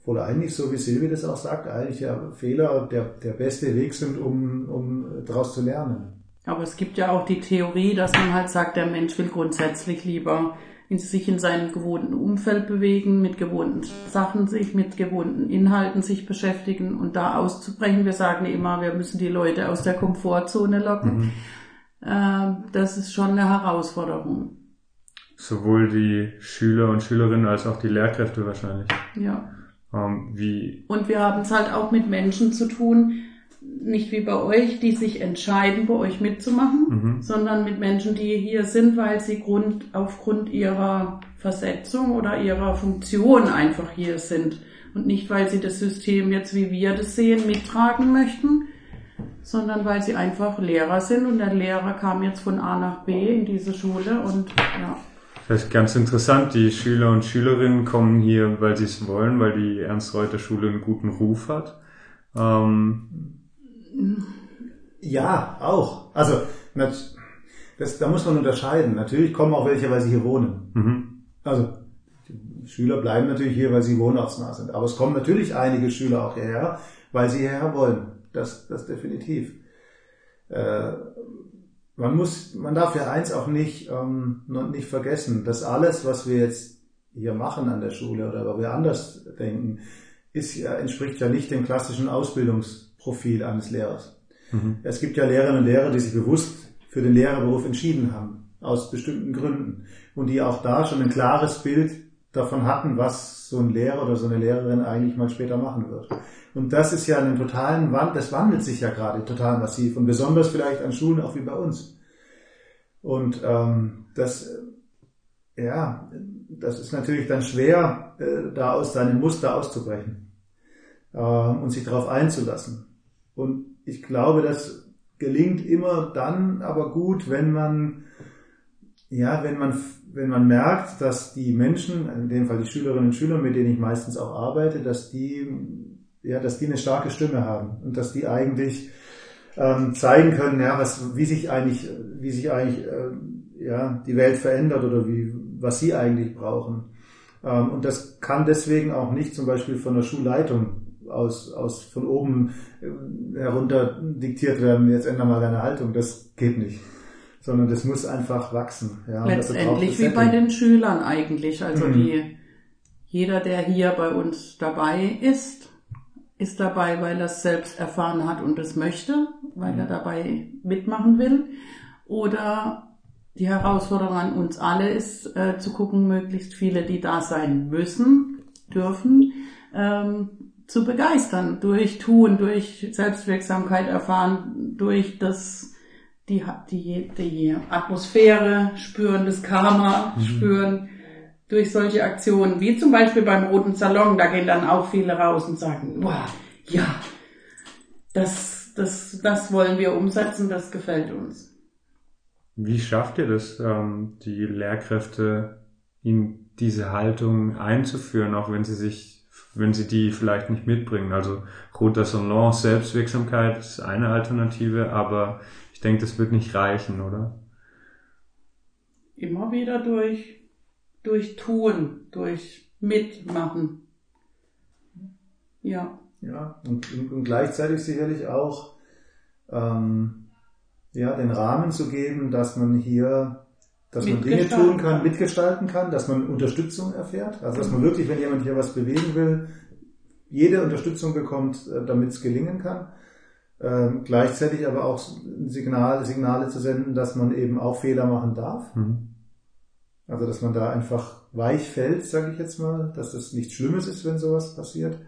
Obwohl eigentlich, so wie Silvi das auch sagt, eigentlich ja Fehler der, der beste Weg sind, um, um daraus zu lernen. Aber es gibt ja auch die Theorie, dass man halt sagt, der Mensch will grundsätzlich lieber sich in seinem gewohnten Umfeld bewegen, mit gewohnten Sachen sich, mit gewohnten Inhalten sich beschäftigen und da auszubrechen. Wir sagen immer, wir müssen die Leute aus der Komfortzone locken. Mhm. Ähm, das ist schon eine Herausforderung. Sowohl die Schüler und Schülerinnen als auch die Lehrkräfte wahrscheinlich. Ja. Ähm, wie und wir haben es halt auch mit Menschen zu tun, nicht wie bei euch, die sich entscheiden, bei euch mitzumachen, mhm. sondern mit Menschen, die hier sind, weil sie Grund, aufgrund ihrer Versetzung oder ihrer Funktion einfach hier sind. Und nicht, weil sie das System jetzt, wie wir das sehen, mittragen möchten, sondern weil sie einfach Lehrer sind und der Lehrer kam jetzt von A nach B in diese Schule und ja. Das ist ganz interessant. Die Schüler und Schülerinnen kommen hier, weil sie es wollen, weil die Ernst-Reuter-Schule einen guten Ruf hat. Ähm, ja, auch. Also, das, da muss man unterscheiden. Natürlich kommen auch welche, weil sie hier wohnen. Mhm. Also, die Schüler bleiben natürlich hier, weil sie wohnortsnah sind. Aber es kommen natürlich einige Schüler auch hierher, weil sie hierher wollen. Das, das definitiv. Äh, man muss, man darf ja eins auch nicht, ähm, nicht vergessen, dass alles, was wir jetzt hier machen an der Schule oder wo wir anders denken, ist ja, entspricht ja nicht dem klassischen Ausbildungs Profil eines Lehrers. Mhm. Es gibt ja Lehrerinnen und Lehrer, die sich bewusst für den Lehrerberuf entschieden haben, aus bestimmten Gründen. Und die auch da schon ein klares Bild davon hatten, was so ein Lehrer oder so eine Lehrerin eigentlich mal später machen wird. Und das ist ja einen totalen Wand, das wandelt sich ja gerade total massiv und besonders vielleicht an Schulen auch wie bei uns. Und ähm, das, ja, das ist natürlich dann schwer, äh, da aus seinem Muster auszubrechen äh, und sich darauf einzulassen. Und ich glaube, das gelingt immer dann aber gut, wenn man ja, wenn man, wenn man merkt, dass die Menschen, in dem Fall die Schülerinnen und Schüler, mit denen ich meistens auch arbeite, dass die, ja, dass die eine starke Stimme haben und dass die eigentlich ähm, zeigen können, ja, was, wie sich eigentlich, wie sich eigentlich, äh, ja, die Welt verändert oder wie, was sie eigentlich brauchen. Ähm, und das kann deswegen auch nicht zum Beispiel von der Schulleitung aus, aus von oben äh, herunter diktiert werden, jetzt ändern mal deine Haltung. Das geht nicht. Sondern das muss einfach wachsen. Ja, Letztendlich wie bei den Schülern eigentlich. Also mhm. die, jeder, der hier bei uns dabei ist, ist dabei, weil er es selbst erfahren hat und es möchte, weil mhm. er dabei mitmachen will. Oder die Herausforderung an uns alle ist, äh, zu gucken, möglichst viele, die da sein müssen, dürfen, ähm, zu begeistern durch Tun, durch Selbstwirksamkeit erfahren, durch das die, die, die Atmosphäre spüren, das Karma mhm. spüren, durch solche Aktionen, wie zum Beispiel beim Roten Salon, da gehen dann auch viele raus und sagen, wow, ja, das, das, das wollen wir umsetzen, das gefällt uns. Wie schafft ihr das, ähm, die Lehrkräfte in diese Haltung einzuführen, auch wenn sie sich, wenn sie die vielleicht nicht mitbringen? Also Salon, Selbstwirksamkeit ist eine Alternative, aber ich denke, das wird nicht reichen, oder? Immer wieder durch, durch Tun, durch Mitmachen. Ja. Ja, und, und gleichzeitig sicherlich auch ähm, ja, den Rahmen zu geben, dass man hier, dass man Dinge tun kann, mitgestalten kann, dass man Unterstützung erfährt. Also dass man wirklich, wenn jemand hier was bewegen will, jede Unterstützung bekommt, äh, damit es gelingen kann. Ähm, gleichzeitig aber auch Signal, Signale zu senden, dass man eben auch Fehler machen darf. Mhm. Also dass man da einfach weich fällt, sage ich jetzt mal, dass das nichts Schlimmes ist, wenn sowas passiert.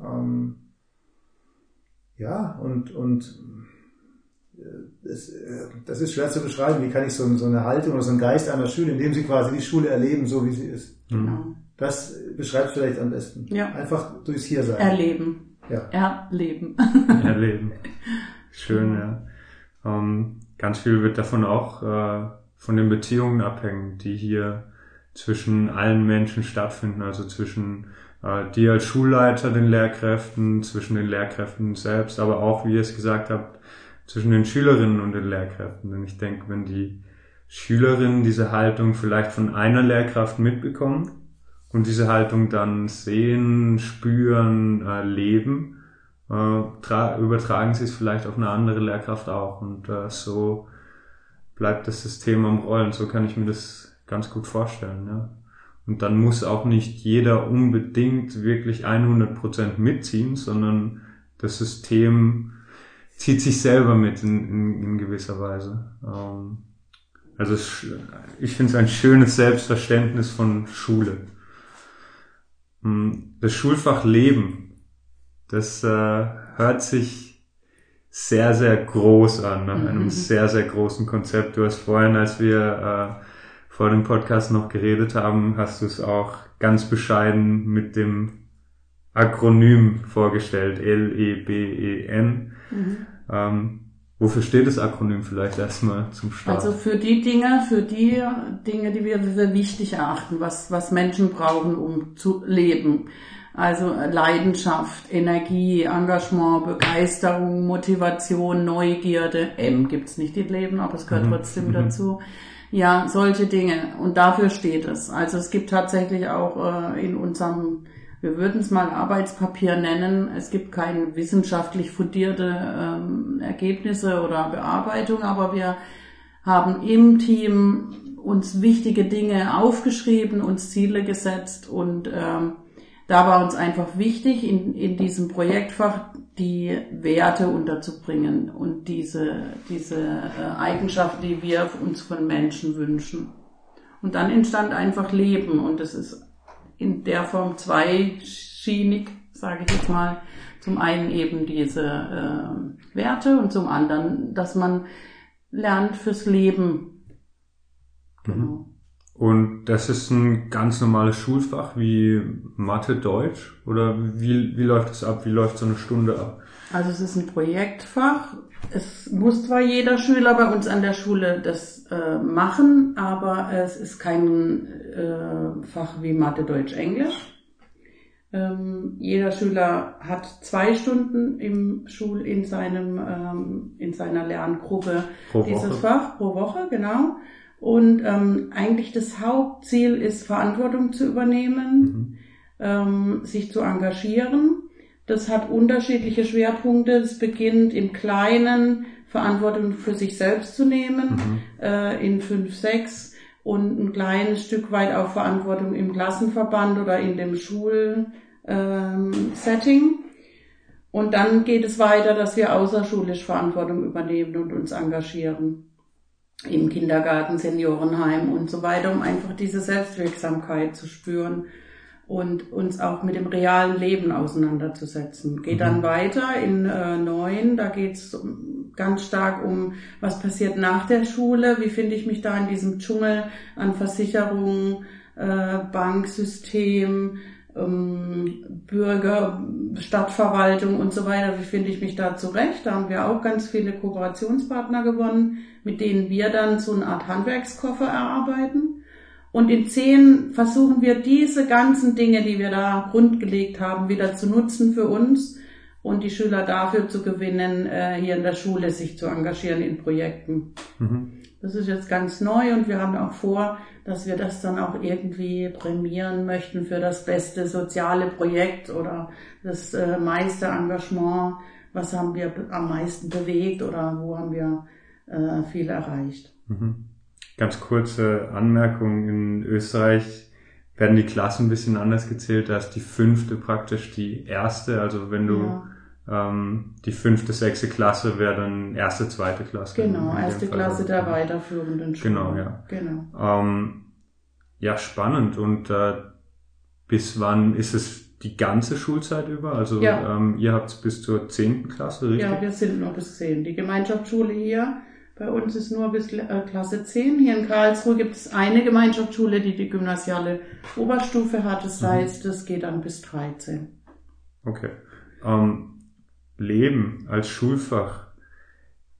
Ähm, ja, und, und das, äh, das ist schwer zu beschreiben. Wie kann ich so, so eine Haltung oder so einen Geist einer Schule, indem sie quasi die Schule erleben, so wie sie ist. Genau. Das beschreibt vielleicht am besten. Ja. Einfach durchs Hiersein. Erleben. Ja. Erleben. Erleben. Schön, ja. Ähm, ganz viel wird davon auch äh, von den Beziehungen abhängen, die hier zwischen allen Menschen stattfinden, also zwischen äh, dir als Schulleiter, den Lehrkräften, zwischen den Lehrkräften selbst, aber auch, wie ihr es gesagt habt, zwischen den Schülerinnen und den Lehrkräften. Denn ich denke, wenn die Schülerinnen diese Haltung vielleicht von einer Lehrkraft mitbekommen, und diese Haltung dann sehen, spüren, äh, leben, äh, übertragen sie es vielleicht auf eine andere Lehrkraft auch und äh, so bleibt das System am Rollen. So kann ich mir das ganz gut vorstellen. Ja. Und dann muss auch nicht jeder unbedingt wirklich 100% mitziehen, sondern das System zieht sich selber mit in, in, in gewisser Weise. Ähm, also es, ich finde es ein schönes Selbstverständnis von Schule. Hm, das Schulfach Leben, das äh, hört sich sehr, sehr groß an, nach einem mhm. sehr, sehr großen Konzept. Du hast vorhin, als wir äh, vor dem Podcast noch geredet haben, hast du es auch ganz bescheiden mit dem Akronym vorgestellt, L-E-B-E-N. Mhm. Ähm, Wofür steht das Akronym vielleicht erstmal zum Start? Also für die Dinge, für die Dinge, die wir für wichtig erachten, was, was Menschen brauchen, um zu leben. Also Leidenschaft, Energie, Engagement, Begeisterung, Motivation, Neugierde. M gibt's nicht im Leben, aber es gehört mhm. trotzdem mhm. dazu. Ja, solche Dinge. Und dafür steht es. Also es gibt tatsächlich auch äh, in unserem wir würden es mal Arbeitspapier nennen. Es gibt keine wissenschaftlich fundierte ähm, Ergebnisse oder Bearbeitung, aber wir haben im Team uns wichtige Dinge aufgeschrieben, uns Ziele gesetzt und ähm, da war uns einfach wichtig, in, in diesem Projektfach die Werte unterzubringen und diese, diese äh, Eigenschaften, die wir uns von Menschen wünschen. Und dann entstand einfach Leben und es ist in der Form zweischienig, sage ich jetzt mal. Zum einen eben diese äh, Werte und zum anderen, dass man lernt fürs Leben. Genau. Mhm. Und das ist ein ganz normales Schulfach wie Mathe, Deutsch? Oder wie, wie läuft das ab? Wie läuft so eine Stunde ab? Also es ist ein Projektfach. Es muss zwar jeder Schüler bei uns an der Schule das äh, machen, aber es ist kein äh, Fach wie Mathe, Deutsch, Englisch. Ähm, jeder Schüler hat zwei Stunden im Schul in seinem ähm, in seiner Lerngruppe Pro dieses Woche. Fach pro Woche genau. Und ähm, eigentlich das Hauptziel ist Verantwortung zu übernehmen, ähm, sich zu engagieren. Das hat unterschiedliche Schwerpunkte. Es beginnt im Kleinen Verantwortung für sich selbst zu nehmen äh, in 5, 6 und ein kleines Stück weit auch Verantwortung im Klassenverband oder in dem Schulsetting. Ähm, und dann geht es weiter, dass wir außerschulisch Verantwortung übernehmen und uns engagieren. Im Kindergarten, Seniorenheim und so weiter, um einfach diese Selbstwirksamkeit zu spüren und uns auch mit dem realen Leben auseinanderzusetzen. Geht dann weiter in äh, neun, da geht's ganz stark um, was passiert nach der Schule, wie finde ich mich da in diesem Dschungel an Versicherungen, äh, Banksystem, ähm, Bürger, Stadtverwaltung und so weiter, wie finde ich mich da zurecht? Da haben wir auch ganz viele Kooperationspartner gewonnen, mit denen wir dann so eine Art Handwerkskoffer erarbeiten. Und in zehn versuchen wir diese ganzen Dinge, die wir da grundgelegt haben, wieder zu nutzen für uns und die Schüler dafür zu gewinnen, äh, hier in der Schule sich zu engagieren in Projekten. Das ist jetzt ganz neu und wir haben auch vor, dass wir das dann auch irgendwie prämieren möchten für das beste soziale Projekt oder das äh, meiste Engagement. Was haben wir am meisten bewegt oder wo haben wir äh, viel erreicht? Ganz kurze Anmerkung. In Österreich werden die Klassen ein bisschen anders gezählt. Da ist die fünfte praktisch die erste. Also wenn du Ja. ähm, die fünfte, sechste Klasse wäre dann erste, zweite Klasse. Genau, erste Fall. Klasse der weiterführenden Schule. Genau, ja. Genau. Ähm, ja, spannend. Und äh, bis wann ist es die ganze Schulzeit über? Also Ja. ähm, ihr habt bis zur zehnten Klasse, richtig? Ja, wir sind nur bis 10. Die Gemeinschaftsschule hier bei uns ist nur bis äh, Klasse 10. Hier in Karlsruhe gibt es eine Gemeinschaftsschule, die die gymnasiale Oberstufe hat. Das heißt, das geht dann bis 13. Okay. Ähm, Leben als Schulfach,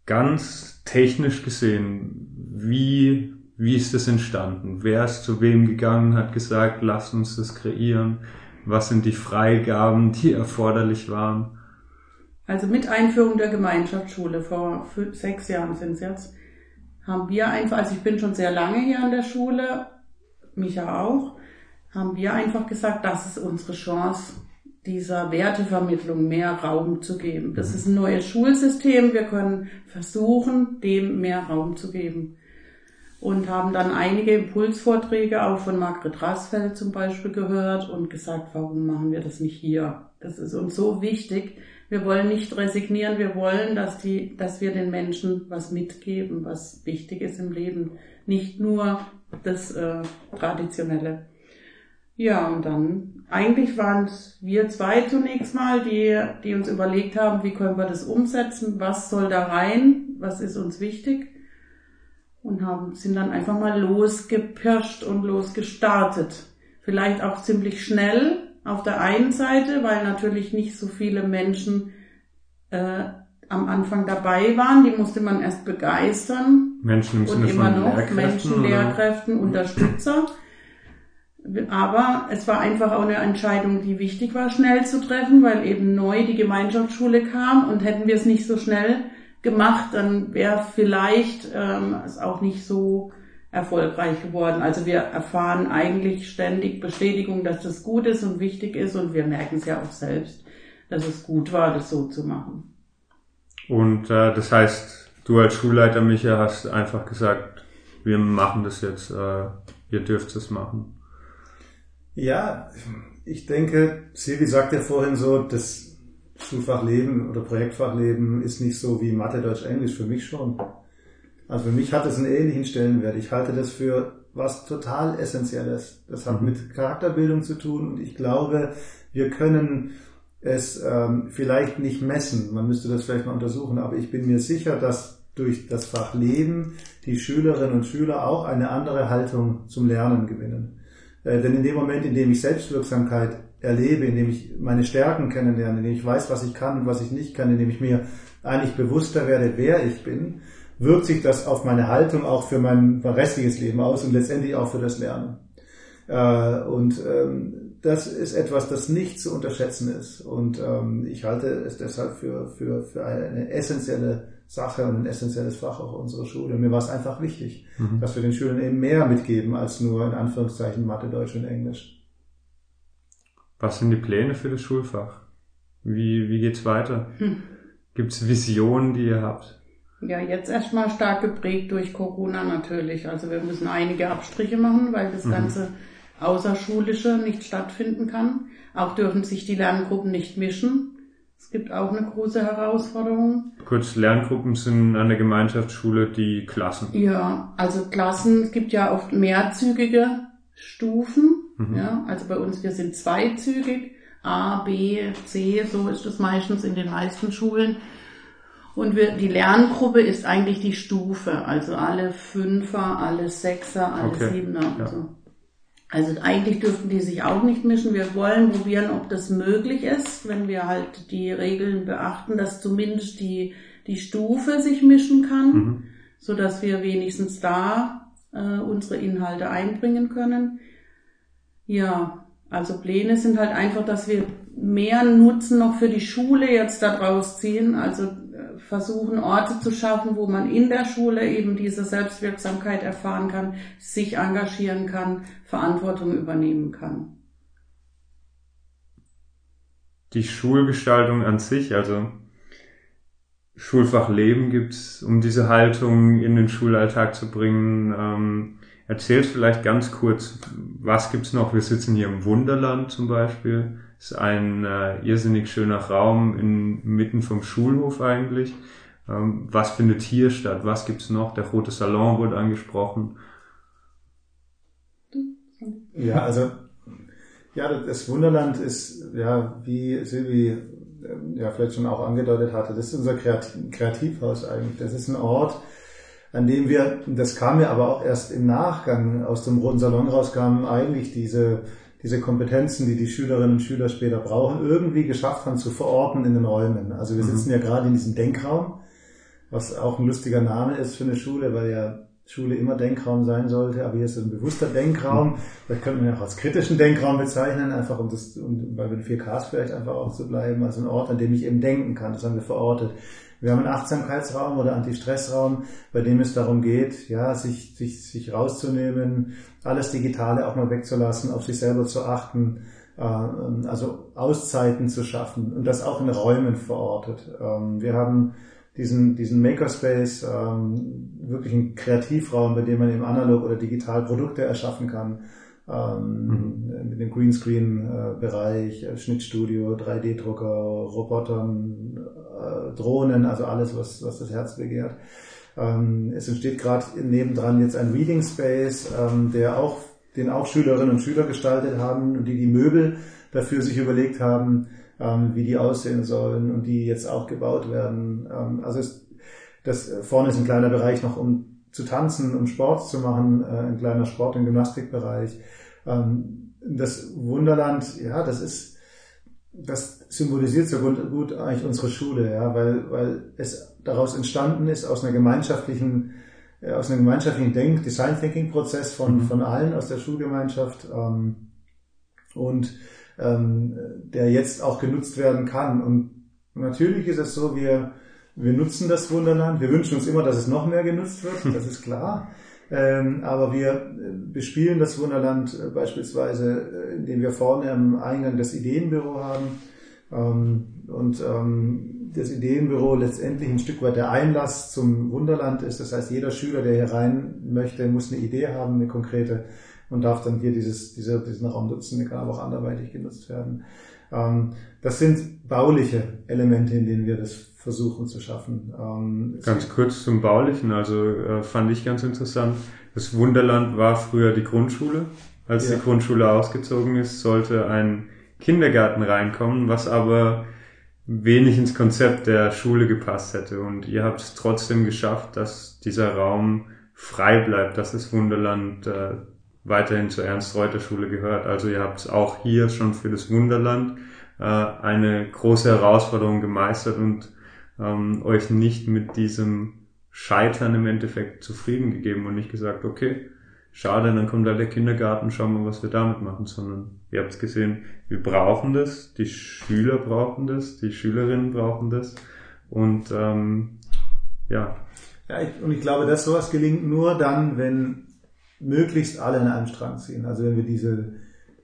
ganz technisch gesehen, wie, wie ist das entstanden? Wer ist zu wem gegangen, hat gesagt, lass uns das kreieren? Was sind die Freigaben, die erforderlich waren? Also mit Einführung der Gemeinschaftsschule vor fünf, sechs Jahren sind es jetzt, haben wir einfach, also ich bin schon sehr lange hier an der Schule, Micha auch, haben wir einfach gesagt, das ist unsere Chance, dieser Wertevermittlung mehr Raum zu geben. Das ist ein neues Schulsystem, wir können versuchen, dem mehr Raum zu geben. Und haben dann einige Impulsvorträge auch von Margret Rasfeld zum Beispiel gehört und gesagt, warum machen wir das nicht hier? Das ist uns so wichtig. Wir wollen nicht resignieren, wir wollen, dass die, dass wir den Menschen was mitgeben, was wichtig ist im Leben. Nicht nur das äh, Traditionelle. Ja, und dann, eigentlich waren es wir zwei zunächst mal, die, die uns überlegt haben, wie können wir das umsetzen, was soll da rein, was ist uns wichtig. Und haben, sind dann einfach mal losgepirscht und losgestartet. Vielleicht auch ziemlich schnell auf der einen Seite, weil natürlich nicht so viele Menschen äh, am Anfang dabei waren. Die musste man erst begeistern Menschen im und Sinne immer von noch Lehrkräften? Menschen, oder? Lehrkräften, Unterstützer. Aber es war einfach auch eine Entscheidung, die wichtig war, schnell zu treffen, weil eben neu die Gemeinschaftsschule kam und hätten wir es nicht so schnell gemacht, dann wäre vielleicht ähm, es auch nicht so erfolgreich geworden. Also wir erfahren eigentlich ständig Bestätigung, dass das gut ist und wichtig ist und wir merken es ja auch selbst, dass es gut war, das so zu machen. Und äh, das heißt, du als Schulleiter, Micha, hast einfach gesagt, wir machen das jetzt, äh, ihr dürft es machen. Ja, ich denke, Silvi sagt ja vorhin so, das Schulfachleben oder Projektfachleben ist nicht so wie Mathe, Deutsch, Englisch, für mich schon. Also für mich hat es einen ähnlichen Stellenwert. Ich halte das für was total Essentielles. Das hat mit Charakterbildung zu tun und ich glaube, wir können es ähm, vielleicht nicht messen. Man müsste das vielleicht mal untersuchen, aber ich bin mir sicher, dass durch das Fach Leben die Schülerinnen und Schüler auch eine andere Haltung zum Lernen gewinnen. Äh, denn in dem Moment, in dem ich Selbstwirksamkeit erlebe, indem ich meine Stärken kennenlerne, indem ich weiß, was ich kann und was ich nicht kann, indem ich mir eigentlich bewusster werde, wer ich bin, wirkt sich das auf meine Haltung auch für mein restliches Leben aus und letztendlich auch für das Lernen. Äh, und ähm, das ist etwas, das nicht zu unterschätzen ist. Und ähm, ich halte es deshalb für, für, für eine essentielle Sache und ein essentielles Fach auch unserer Schule. Mir war es einfach wichtig, mhm. dass wir den Schülern eben mehr mitgeben als nur in Anführungszeichen Mathe, Deutsch und Englisch. Was sind die Pläne für das Schulfach? Wie, wie geht's weiter? Hm. Gibt es Visionen, die ihr habt? Ja, jetzt erstmal stark geprägt durch Corona natürlich. Also wir müssen einige Abstriche machen, weil das mhm. ganze Außerschulische nicht stattfinden kann. Auch dürfen sich die Lerngruppen nicht mischen. Es gibt auch eine große Herausforderung. Kurz, Lerngruppen sind an der Gemeinschaftsschule die Klassen. Ja, also Klassen, es gibt ja oft mehrzügige Stufen. Mhm. Ja, also bei uns, wir sind zweizügig. A, B, C, so ist es meistens in den meisten Schulen. Und wir, die Lerngruppe ist eigentlich die Stufe, also alle Fünfer, alle Sechser, alle okay. Siebener ja. so. Also eigentlich dürften die sich auch nicht mischen. Wir wollen probieren, ob das möglich ist, wenn wir halt die Regeln beachten, dass zumindest die, die Stufe sich mischen kann, mhm. so dass wir wenigstens da äh, unsere Inhalte einbringen können. Ja, also Pläne sind halt einfach, dass wir mehr Nutzen noch für die Schule jetzt daraus ziehen. Also versuchen, Orte zu schaffen, wo man in der Schule eben diese Selbstwirksamkeit erfahren kann, sich engagieren kann, Verantwortung übernehmen kann. Die Schulgestaltung an sich, also Schulfach Leben gibt's, um diese Haltung in den Schulalltag zu bringen. Ähm, erzählt vielleicht ganz kurz, was gibt's noch? Wir sitzen hier im Wunderland zum Beispiel ist ein äh, irrsinnig schöner Raum inmitten vom Schulhof eigentlich. Ähm, was findet hier statt? Was gibt's noch? Der rote Salon wurde angesprochen. Ja, also ja, das Wunderland ist ja, wie Silvi ähm, ja vielleicht schon auch angedeutet hatte, das ist unser Kreativhaus eigentlich. Das ist ein Ort, an dem wir, das kam mir aber auch erst im Nachgang aus dem Roten Salon rauskamen, eigentlich diese diese Kompetenzen, die die Schülerinnen und Schüler später brauchen, irgendwie geschafft haben zu verorten in den Räumen. Also wir mhm. sitzen ja gerade in diesem Denkraum, was auch ein lustiger Name ist für eine Schule, weil ja Schule immer Denkraum sein sollte, aber hier ist ein bewusster Denkraum. Mhm. Das könnte man ja auch als kritischen Denkraum bezeichnen, einfach um das, um bei den 4Ks vielleicht einfach auch zu bleiben, also ein Ort, an dem ich eben denken kann. Das haben wir verortet. Wir haben einen Achtsamkeitsraum oder Anti-Stress-Raum, bei dem es darum geht, ja, sich, sich, sich rauszunehmen, alles Digitale auch mal wegzulassen, auf sich selber zu achten, äh, also Auszeiten zu schaffen und das auch in Räumen verortet. Ähm, wir haben diesen, diesen Makerspace, ähm, wirklich einen Kreativraum, bei dem man eben analog oder digital Produkte erschaffen kann ähm, mhm. mit dem Greenscreen-Bereich, äh, Schnittstudio, 3D-Drucker, Robotern, äh, Drohnen, also alles, was, was das Herz begehrt. Ähm, es entsteht gerade nebendran jetzt ein Reading Space, ähm, der auch, den auch Schülerinnen und Schüler gestaltet haben und die die Möbel dafür sich überlegt haben, ähm, wie die aussehen sollen und die jetzt auch gebaut werden. Ähm, also es, das vorne ist ein kleiner Bereich noch, um zu tanzen, um Sport zu machen, äh, ein kleiner Sport- und Gymnastikbereich. Ähm, das Wunderland, ja, das ist, das symbolisiert so gut, gut eigentlich unsere Schule, ja, weil, weil es daraus entstanden ist aus einer gemeinschaftlichen, äh, aus einem gemeinschaftlichen Denk-, Design-Thinking-Prozess von, mhm. von allen aus der Schulgemeinschaft, ähm, und, ähm, der jetzt auch genutzt werden kann. Und natürlich ist es so, wir, wir nutzen das Wunderland. Wir wünschen uns immer, dass es noch mehr genutzt wird. Das ist klar. Ähm, aber wir äh, bespielen das Wunderland äh, beispielsweise, indem wir vorne am Eingang das Ideenbüro haben. Ähm, und ähm, das Ideenbüro letztendlich ein Stück weit der Einlass zum Wunderland ist. Das heißt, jeder Schüler, der hier rein möchte, muss eine Idee haben, eine konkrete, und darf dann hier dieses, diese, diesen Raum nutzen. Der kann aber auch anderweitig genutzt werden. Das sind bauliche Elemente, in denen wir das versuchen zu schaffen. Ähm, ganz kurz zum Baulichen, also äh, fand ich ganz interessant. Das Wunderland war früher die Grundschule. Als ja. die Grundschule ausgezogen ist, sollte ein Kindergarten reinkommen, was aber wenig ins Konzept der Schule gepasst hätte. Und ihr habt es trotzdem geschafft, dass dieser Raum frei bleibt, dass das Wunderland äh, weiterhin zur Ernst-Reuter-Schule gehört. Also ihr habt auch hier schon für das Wunderland äh, eine große Herausforderung gemeistert und ähm, euch nicht mit diesem Scheitern im Endeffekt zufrieden gegeben und nicht gesagt, okay, schade, dann kommt da der Kindergarten, schauen wir, was wir damit machen, sondern ihr habt gesehen, wir brauchen das, die Schüler brauchen das, die Schülerinnen brauchen das und ähm, ja. ja ich, und ich glaube, dass sowas gelingt nur dann, wenn möglichst alle an einem Strang ziehen. Also wenn wir diese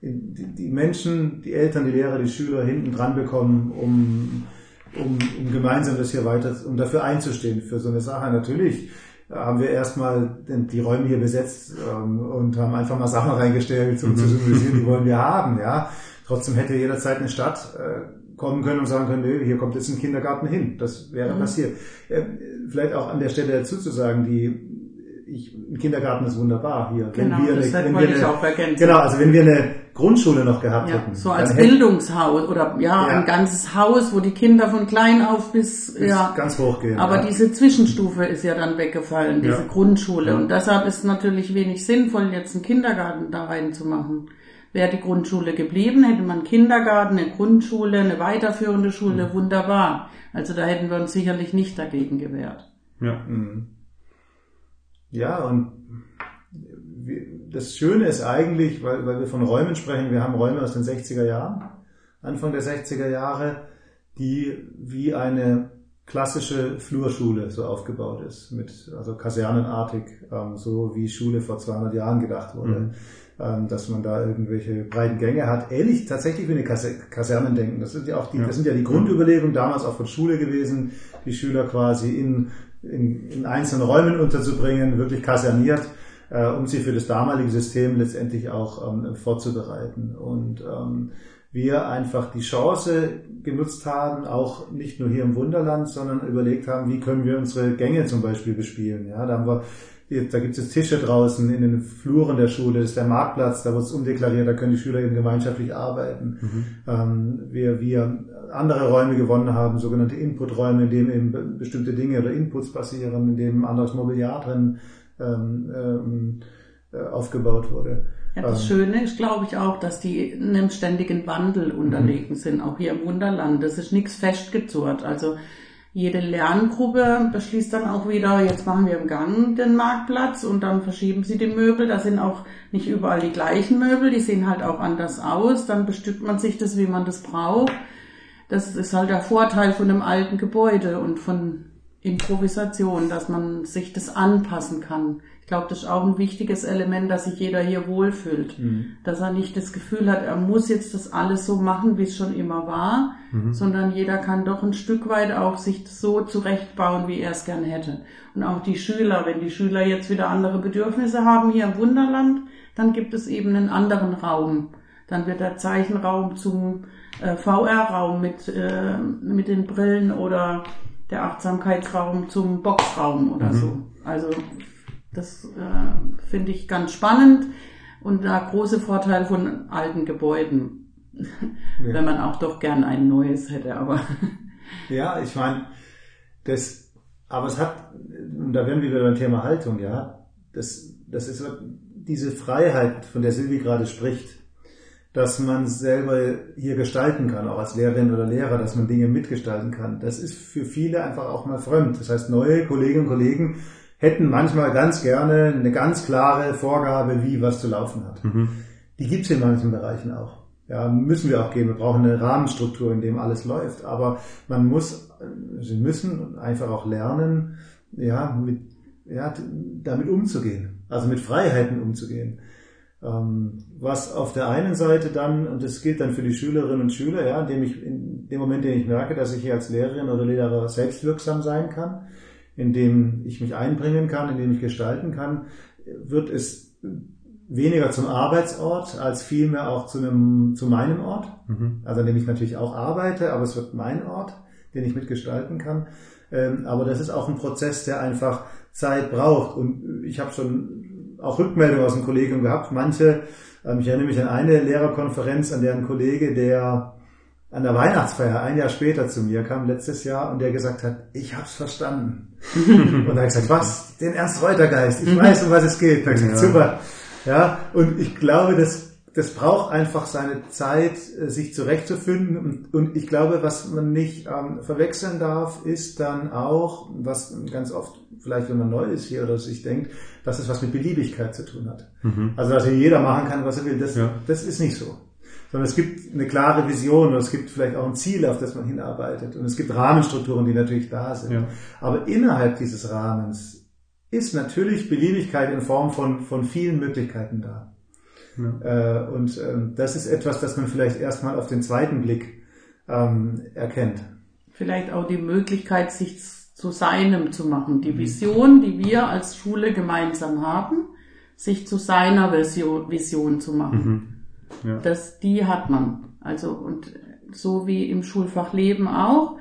die, die Menschen, die Eltern, die Lehrer, die Schüler hinten dran bekommen, um, um, um gemeinsam das hier weiter, um dafür einzustehen für so eine Sache. Natürlich haben wir erstmal die Räume hier besetzt ähm, und haben einfach mal Sachen reingestellt, um mhm. zu symbolisieren, die wollen wir haben, ja. Trotzdem hätte jederzeit eine Stadt äh, kommen können und sagen können, nö, hier kommt jetzt ein Kindergarten hin. Das wäre mhm. passiert. Äh, vielleicht auch an der Stelle dazu zu sagen, die ich, ein Kindergarten ist wunderbar hier. Genau, wenn wir das eine, wenn wir eine, auch ergänzen. Genau, also wenn wir eine Grundschule noch gehabt ja, hätten. So als Bildungshaus oder ja, ja, ein ganzes Haus, wo die Kinder von klein auf bis, bis ja ganz hoch gehen. Aber ja. diese Zwischenstufe ist ja dann weggefallen, diese Grundschule. Und deshalb ist natürlich wenig sinnvoll, jetzt einen Kindergarten da reinzumachen. Wäre die Grundschule geblieben, hätte man Kindergarten, eine Grundschule, eine weiterführende Schule, mhm. wunderbar. Also da hätten wir uns sicherlich nicht dagegen gewehrt. Ja. Mhm. Ja, und das Schöne ist eigentlich, weil, weil wir von Räumen sprechen, wir haben Räume aus den 60er Jahren, Anfang der 60er Jahre, die wie eine klassische Flurschule so aufgebaut ist, mit also kasernenartig, ähm, so wie Schule vor 200 Jahren gedacht wurde, mhm. ähm, dass man da irgendwelche breiten Gänge hat, ähnlich tatsächlich wie eine Kas Kasernendenken. Das sind ja auch die, ja. das sind ja die Grundüberlegungen damals auch von Schule gewesen, die Schüler quasi in in, in einzelnen Räumen unterzubringen, wirklich kaserniert, äh, um sie für das damalige System letztendlich auch ähm, vorzubereiten. Und ähm, wir einfach die Chance genutzt haben, auch nicht nur hier im Wunderland, sondern überlegt haben, wie können wir unsere Gänge zum Beispiel bespielen. Ja, da haben wir da gibt es Tische draußen in den Fluren der Schule, das ist der Marktplatz, da wird es umdeklariert, da können die Schüler eben gemeinschaftlich arbeiten. Mhm. Ähm, wir, wir andere Räume gewonnen haben, sogenannte Inputräume, in denen eben bestimmte Dinge oder Inputs passieren, in dem anderes Mobiliar drin ähm, ähm, äh, aufgebaut wurde. Ja, das ähm, Schöne ist, glaube ich, auch, dass die in einem ständigen Wandel unterlegen mhm. sind, auch hier im Wunderland. Das ist nichts festgezurrt. Also jede Lerngruppe beschließt dann auch wieder, jetzt machen wir im Gang den Marktplatz und dann verschieben sie die Möbel. Da sind auch nicht überall die gleichen Möbel, die sehen halt auch anders aus. Dann bestückt man sich das, wie man das braucht. Das ist halt der Vorteil von einem alten Gebäude und von Improvisation, dass man sich das anpassen kann glaube, das ist auch ein wichtiges Element, dass sich jeder hier wohlfühlt. Mhm. Dass er nicht das Gefühl hat, er muss jetzt das alles so machen, wie es schon immer war, mhm. sondern jeder kann doch ein Stück weit auch sich so zurechtbauen, wie er es gern hätte. Und auch die Schüler, wenn die Schüler jetzt wieder andere Bedürfnisse haben hier im Wunderland, dann gibt es eben einen anderen Raum. Dann wird der Zeichenraum zum äh, VR-Raum mit, äh, mit den Brillen oder der Achtsamkeitsraum zum Boxraum oder mhm. so. Also das äh, finde ich ganz spannend und da große Vorteile von alten Gebäuden, ja. wenn man auch doch gern ein neues hätte, aber. ja, ich meine, das, aber es hat, und da werden wir wieder beim Thema Haltung, ja, das, das ist diese Freiheit, von der Silvi gerade spricht, dass man selber hier gestalten kann, auch als Lehrerin oder Lehrer, dass man Dinge mitgestalten kann. Das ist für viele einfach auch mal fremd. Das heißt, neue Kolleginnen und Kollegen hätten manchmal ganz gerne eine ganz klare Vorgabe, wie was zu laufen hat. Mhm. Die gibt es in manchen Bereichen auch. Ja, müssen wir auch geben. Wir brauchen eine Rahmenstruktur, in dem alles läuft. Aber man muss, sie müssen einfach auch lernen, ja, mit, ja, damit umzugehen. Also mit Freiheiten umzugehen. Ähm, was auf der einen Seite dann, und das gilt dann für die Schülerinnen und Schüler, ja, indem ich, in dem Moment, in dem ich merke, dass ich hier als Lehrerin oder Lehrer selbstwirksam sein kann, in dem ich mich einbringen kann, in dem ich gestalten kann, wird es weniger zum Arbeitsort als vielmehr auch zu, einem, zu meinem Ort. Mhm. Also an dem ich natürlich auch arbeite, aber es wird mein Ort, den ich mitgestalten kann. Ähm, aber das ist auch ein Prozess, der einfach Zeit braucht. Und ich habe schon auch Rückmeldungen aus dem Kollegium gehabt. Manche, ähm, ich erinnere mich an eine Lehrerkonferenz, an der ein Kollege, der an der Weihnachtsfeier ein Jahr später zu mir kam, letztes Jahr, und der gesagt hat, ich hab's verstanden. und da habe ich gesagt, was? Den Ernst-Reuter-Geist. Ich weiß, um was es geht. Da habe ich gesagt, super. Ja, und ich glaube, dass das braucht einfach seine Zeit, äh, sich zurechtzufinden. Und, und ich glaube, was man nicht ähm, verwechseln darf, ist dann auch, was ganz oft, vielleicht wenn man neu ist hier oder sich denkt, dass es was mit Beliebigkeit zu tun hat. Mhm. Also, dass hier jeder machen kann, was er will, das, ja. das ist nicht so. Sondern es gibt eine klare Vision und es gibt vielleicht auch ein Ziel, auf das man hinarbeitet. Und es gibt Rahmenstrukturen, die natürlich da sind. Ja. Aber innerhalb dieses Rahmens ist natürlich Beliebigkeit in Form von, von vielen Möglichkeiten da. Ja. Äh, und ähm, das ist etwas, das man vielleicht erstmal auf den zweiten Blick ähm, erkennt. Vielleicht auch die Möglichkeit, sich zu seinem zu machen. Die mhm. Vision, die wir als Schule gemeinsam haben, sich zu seiner Vision, Vision zu machen. Mhm. Ja. Das, die hat man. Also, und so wie im Schulfach Leben auch,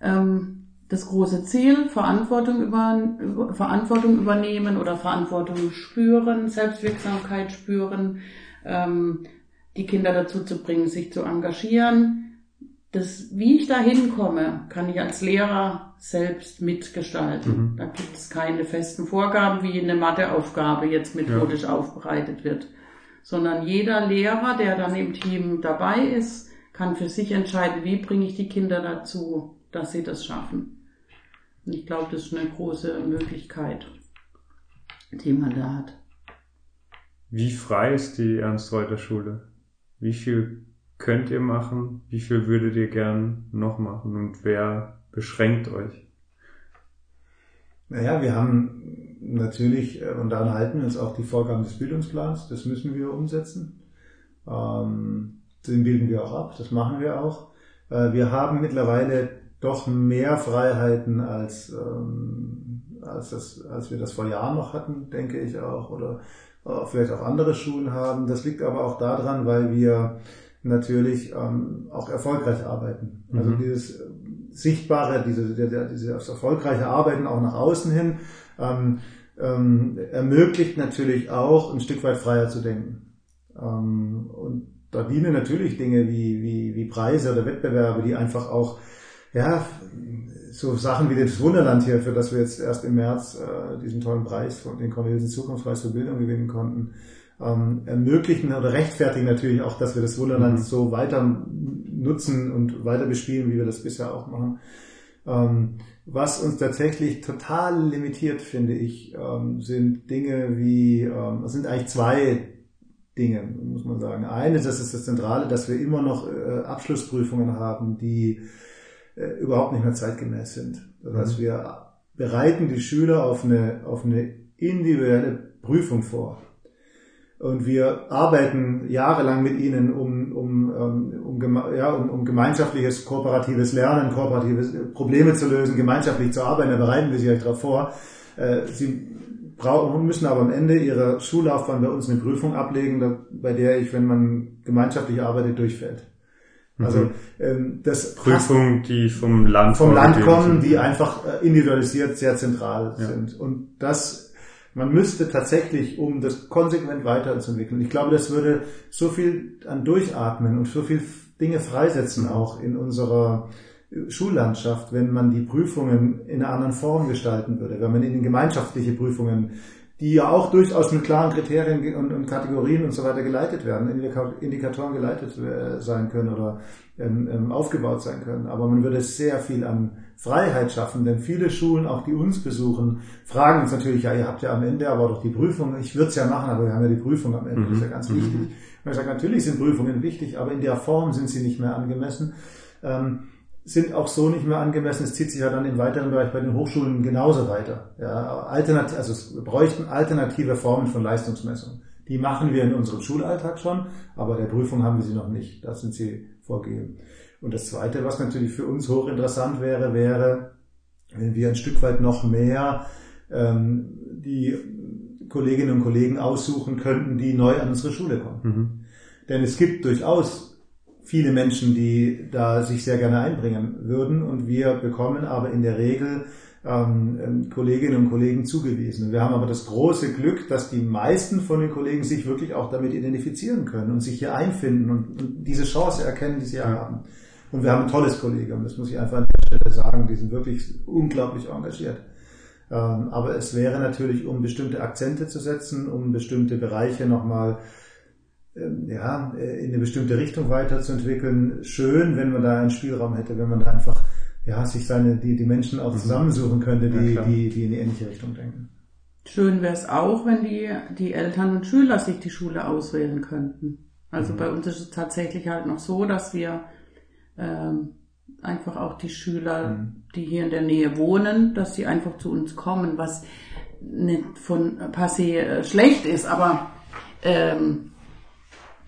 ähm, das große Ziel, Verantwortung, über, Verantwortung übernehmen oder Verantwortung spüren, Selbstwirksamkeit spüren, ähm, die Kinder dazu zu bringen, sich zu engagieren. Das, wie ich da hinkomme, kann ich als Lehrer selbst mitgestalten. Mhm. Da gibt es keine festen Vorgaben, wie eine Matheaufgabe jetzt methodisch ja. aufbereitet wird, sondern jeder Lehrer, der dann im Team dabei ist, kann für sich entscheiden, wie bringe ich die Kinder dazu, dass sie das schaffen. Ich glaube, das ist eine große Möglichkeit, die man da hat. Wie frei ist die Ernst-Reuter-Schule? Wie viel könnt ihr machen? Wie viel würdet ihr gern noch machen? Und wer beschränkt euch? Naja, wir haben natürlich, äh, und daran halten wir uns auch die Vorgaben des Bildungsplans, das müssen wir umsetzen. Ähm, den bilden wir auch ab, das machen wir auch. Äh, wir haben mittlerweile doch mehr Freiheiten als, ähm, als, das, als wir das vor Jahren noch hatten, denke ich auch, oder äh, vielleicht auch andere Schulen haben. Das liegt aber auch daran, weil wir natürlich ähm, auch erfolgreich arbeiten. Also mhm. dieses Sichtbare, diese, dieses erfolgreiche Arbeiten auch nach außen hin, ähm, ähm, ermöglicht natürlich auch ein Stück weit freier zu denken. Ähm, und da dienen natürlich Dinge wie, wie, wie Preise oder Wettbewerbe, die einfach auch ja, so Sachen wie das Wunderland hier, für das wir jetzt erst im März äh, diesen tollen Preis von den Cornelsen Zukunftspreis für Bildung gewinnen konnten, ähm, ermöglichen oder rechtfertigen natürlich auch, dass wir das Wunderland mhm. so weiter nutzen und weiter bespielen, wie wir das bisher auch machen. Ähm, was uns tatsächlich total limitiert, finde ich, ähm, sind Dinge wie, ähm, es sind eigentlich zwei Dinge, muss man sagen. Eine, das ist das Zentrale, dass wir immer noch äh, Abschlussprüfungen haben, die äh, überhaupt nicht mehr zeitgemäß sind. Das heißt, mhm. wir bereiten die Schüler auf eine, auf eine individuelle Prüfung vor. Und wir arbeiten jahrelang mit ihnen, um, um, ähm, um, ja, um, um gemeinschaftliches, kooperatives Lernen, kooperatives äh, Probleme zu lösen, gemeinschaftlich zu arbeiten. Da bereiten wir sie euch darauf vor. Äh, sie brauchen, müssen aber am Ende ihrer Schullaufbahn bei uns eine Prüfung ablegen, bei der ich, wenn man gemeinschaftlich arbeitet, durchfällt. Also mhm. ähm, das Prüfungen, die vom Land vom Land kommen, die einfach äh, individualisiert sehr zentral ja. sind. Und das man müsste tatsächlich, um das konsequent weiterzuentwickeln, ich glaube, das würde so viel an Durchatmen und so viel Dinge freisetzen mhm. auch in unserer Schullandschaft, wenn man die Prüfungen in einer anderen Form gestalten würde, wenn man in gemeinschaftliche Prüfungen die ja auch durchaus mit klaren Kriterien und, und Kategorien und so weiter geleitet werden, Indikatoren geleitet äh, sein können oder ähm, ähm, aufgebaut sein können. Aber man würde sehr viel an Freiheit schaffen, denn viele Schulen, auch die uns besuchen, fragen uns natürlich, ja, ihr habt ja am Ende aber doch die Prüfung. Ich würde es ja machen, aber wir haben ja die Prüfung am Ende, mhm. das ist ja ganz mhm. wichtig. Und ich sage, natürlich sind Prüfungen wichtig, aber in der Form sind sie nicht mehr angemessen. Ähm, sind auch so nicht mehr angemessen. Es zieht sich ja dann im weiteren Bereich bei den Hochschulen genauso weiter. Ja, alternativ, also wir bräuchten alternative Formen von Leistungsmessung. Die machen wir in unserem Schulalltag schon, aber der Prüfung haben wir sie noch nicht. Da sind sie vorgegeben. Und das Zweite, was natürlich für uns hochinteressant wäre, wäre, wenn wir ein Stück weit noch mehr ähm, die Kolleginnen und Kollegen aussuchen könnten, die neu an unsere Schule kommen. Mhm. Denn es gibt durchaus viele Menschen, die da sich sehr gerne einbringen würden. Und wir bekommen aber in der Regel ähm, ähm, Kolleginnen und Kollegen zugewiesen. Wir haben aber das große Glück, dass die meisten von den Kollegen sich wirklich auch damit identifizieren können und sich hier einfinden und, und diese Chance erkennen, die sie haben. Und wir haben ein tolles Kollegium, das muss ich einfach an der Stelle sagen, die sind wirklich unglaublich engagiert. Ähm, aber es wäre natürlich, um bestimmte Akzente zu setzen, um bestimmte Bereiche nochmal ähm, ja, äh, in eine bestimmte Richtung weiterzuentwickeln, schön, wenn man da einen Spielraum hätte, wenn man da einfach ja, sich seine, die, die Menschen auch mhm. zusammensuchen könnte, die, ja, die, die in die ähnliche Richtung denken. Schön wäre es auch, wenn die, die Eltern und Schüler sich die Schule auswählen könnten. Also mhm. bei uns ist es tatsächlich halt noch so, dass wir ähm, einfach auch die Schüler, mhm. die hier in der Nähe wohnen, dass sie einfach zu uns kommen, was nicht von passé äh, schlecht ist, aber ähm,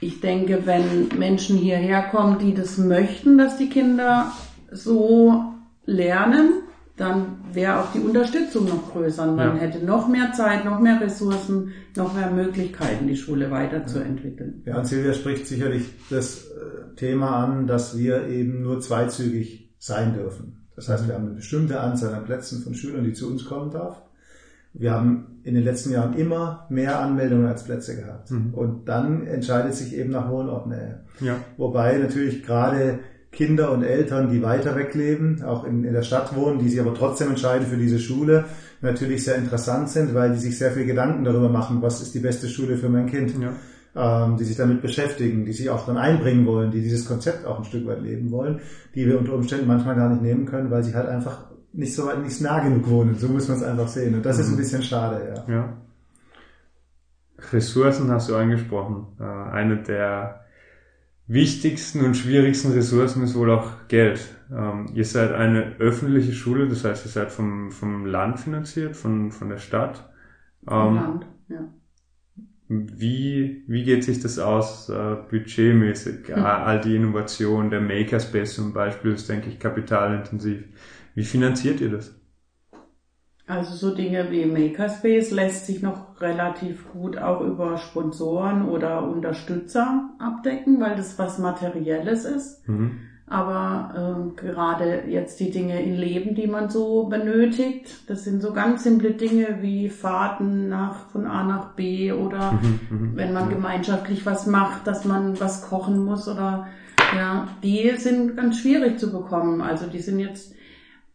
ich denke, wenn Menschen hierher kommen, die das möchten, dass die Kinder so lernen, dann wäre auch die Unterstützung noch größer. Man ja. hätte noch mehr Zeit, noch mehr Ressourcen, noch mehr Möglichkeiten, die Schule weiterzuentwickeln. Ja, und Silvia spricht sicherlich das äh, Thema an, dass wir eben nur zweizügig sein dürfen. Das heißt, wir haben eine bestimmte Anzahl an Plätzen von Schülern, die zu uns kommen darf. Wir haben in den letzten Jahren immer mehr Anmeldungen als Plätze gehabt. Mhm. Und dann entscheidet sich eben nach Wohnortnähe. Ja. Wobei natürlich gerade Kinder und Eltern, die weiter weg leben, auch in, in der Stadt wohnen, die sich aber trotzdem entscheiden für diese Schule, natürlich sehr interessant sind, weil die sich sehr viel Gedanken darüber machen, was ist die beste Schule für mein Kind. Ja. Ähm, die sich damit beschäftigen, die sich auch dann einbringen wollen, die dieses Konzept auch ein Stück weit leben wollen, die wir unter Umständen manchmal gar nicht nehmen können, weil sie halt einfach nicht so weit, nicht nah genug wohnen. So muss man es einfach sehen. Und das mhm. ist ein mhm. bisschen schade, ja. ja. Ressourcen hast du angesprochen. Äh, eine der wichtigsten und schwierigsten Ressourcen ist wohl auch Geld. Ähm, ihr seid eine öffentliche Schule, das heißt, ihr seid vom, vom Land finanziert, von, von der Stadt. Vom ähm, Land, ja. Wie, wie geht sich das aus, äh, budgetmäßig? Hm. All die Innovationen, der Makerspace zum Beispiel ist, denke ich, kapitalintensiv. Wie finanziert ihr das? Also so Dinge wie Makerspace lässt sich noch relativ gut auch über Sponsoren oder Unterstützer abdecken, weil das was Materielles ist. Mhm. Aber äh, gerade jetzt die Dinge im Leben, die man so benötigt, das sind so ganz simple Dinge wie Fahrten nach von A nach B oder mhm, mhm. wenn man gemeinschaftlich was macht, dass man was kochen muss oder ja, die sind ganz schwierig zu bekommen. Also die sind jetzt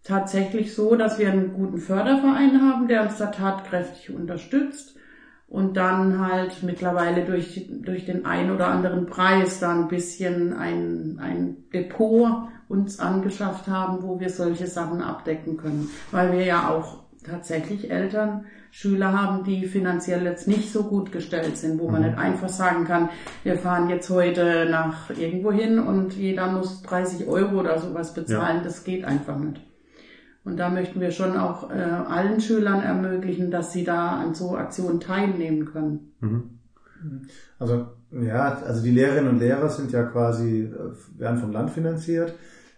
tatsächlich so, dass wir einen guten Förderverein haben, der uns da tatkräftig unterstützt und dann halt mittlerweile durch, durch den ein oder anderen Preis da ein bisschen ein, ein Depot uns angeschafft haben, wo wir solche Sachen abdecken können, weil wir ja auch tatsächlich Eltern, Schüler haben, die finanziell jetzt nicht so gut gestellt sind, wo man mhm. nicht einfach sagen kann, wir fahren jetzt heute nach irgendwo hin und jeder muss 30 Euro oder sowas bezahlen. Ja. Das geht einfach nicht. Und da möchten wir schon auch äh, allen Schülern ermöglichen, dass sie da an so Aktionen teilnehmen können. Mhm. Also ja, also die Lehrerinnen und Lehrer sind ja quasi, äh, werden vom Land finanziert.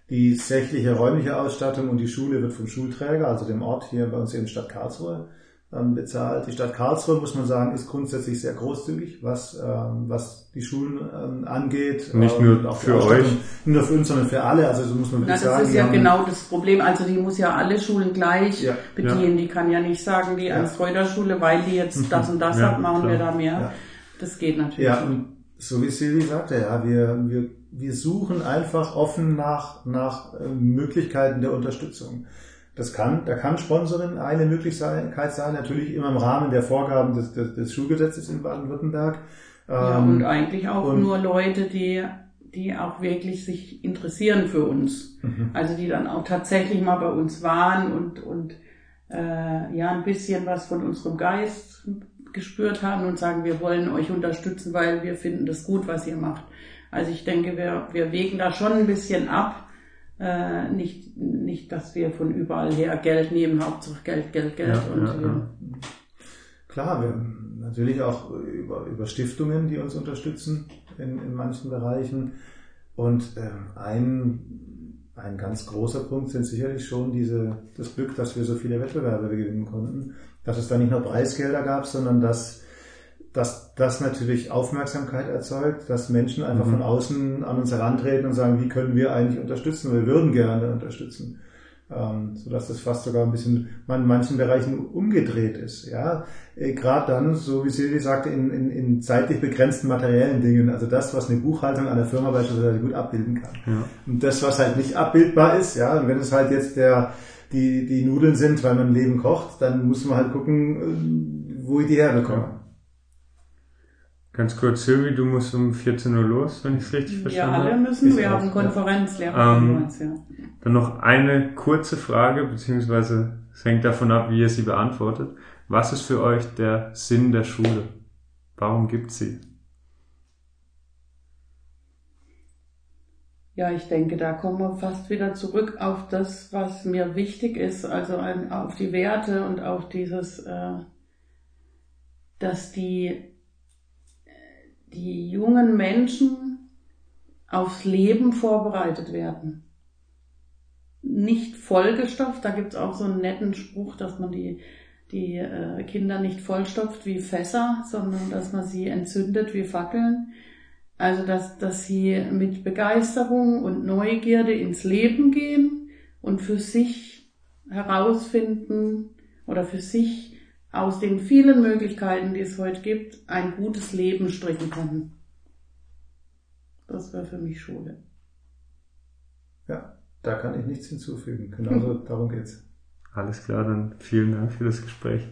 Die sächliche räumliche Ausstattung und die Schule wird vom Schulträger, also dem Ort hier bei uns in Stadt Karlsruhe, bezahlt. Die Stadt Karlsruhe, muss man sagen, ist grundsätzlich sehr großzügig, was, ähm, was die Schulen ähm, angeht. Nicht nur ähm, für euch. Nicht nur für uns, sondern für alle. Also so muss man Na, das sagen. Das ist ja genau das Problem. Also die muss ja alle Schulen gleich ja. bedienen. Ja. Die kann ja nicht sagen, die ja. Ernst-Reuter-Schule, weil die jetzt mhm. das und das ja, hat, machen klar. wir da mehr. Das geht natürlich. Ja, und so wie Silvi sagte, ja, wir, wir, wir suchen einfach offen nach, nach äh, Möglichkeiten der Unterstützung. Das kann, da kann Sponsoring eine Möglichkeit sein, natürlich immer im Rahmen der Vorgaben des, des, des Schulgesetzes in Baden-Württemberg. Ja, und ähm, eigentlich auch und nur Leute, die, die auch wirklich sich interessieren für uns. Mhm. Also die dann auch tatsächlich mal bei uns waren und, und äh, ja ein bisschen was von unserem Geist gespürt haben und sagen, wir wollen euch unterstützen, weil wir finden das gut, was ihr macht. Also ich denke, wir, wir wägen da schon ein bisschen ab äh, nicht, nicht, dass wir von überall her Geld nehmen, Hauptsache Geld, Geld, Geld. Ja, und, ja, ja. Klar, wir haben natürlich auch über, über Stiftungen, die uns unterstützen in, in manchen Bereichen. Und äh, ein, ein ganz großer Punkt sind sicherlich schon diese, das Glück, dass wir so viele Wettbewerbe gewinnen konnten. Dass es da nicht nur Preisgelder gab, sondern dass dass das natürlich Aufmerksamkeit erzeugt, dass Menschen einfach mhm. von außen an uns herantreten und sagen, wie können wir eigentlich unterstützen? Wir würden gerne unterstützen. Ähm, so dass das fast sogar ein bisschen in manchen Bereichen umgedreht ist. Ja, äh, gerade dann, so wie Silvi sagte, in, in, in zeitlich begrenzten materiellen Dingen. Also das, was eine Buchhaltung einer Firma beispielsweise gut abbilden kann. Ja. Und das, was halt nicht abbildbar ist, ja, und wenn es halt jetzt der die, die Nudeln sind, weil man Leben kocht, dann muss man halt gucken, äh, wo ich die herbekomme. Ja. Ganz kurz, Silvi, du musst um 14 Uhr los, wenn ich es richtig verstanden habe. Ja, alle müssen. Ist Wir haben. Konferenzlehrer Ähm, uns, ja. Dann noch eine kurze Frage, beziehungsweise es hängt davon ab, wie ihr sie beantwortet. Was ist für euch der Sinn der Schule? Warum gibt's sie? Ja, ich denke, da kommen wir fast wieder zurück auf das, was mir wichtig ist, also auf die Werte und auf dieses, äh, dass die, die jungen Menschen aufs Leben vorbereitet werden. Nicht vollgestopft, da gibt's auch so einen netten Spruch, dass man die, die äh, Kinder nicht vollstopft wie Fässer, sondern dass man sie entzündet wie Fackeln. Also, dass, dass sie mit Begeisterung und Neugierde ins Leben gehen und für sich herausfinden oder für sich aus den vielen Möglichkeiten, die es heute gibt, ein gutes Leben stricken können. Das wäre für mich Schule. Ja, da kann ich nichts hinzufügen. Genauso darum geht's. Alles klar, dann vielen Dank für das Gespräch.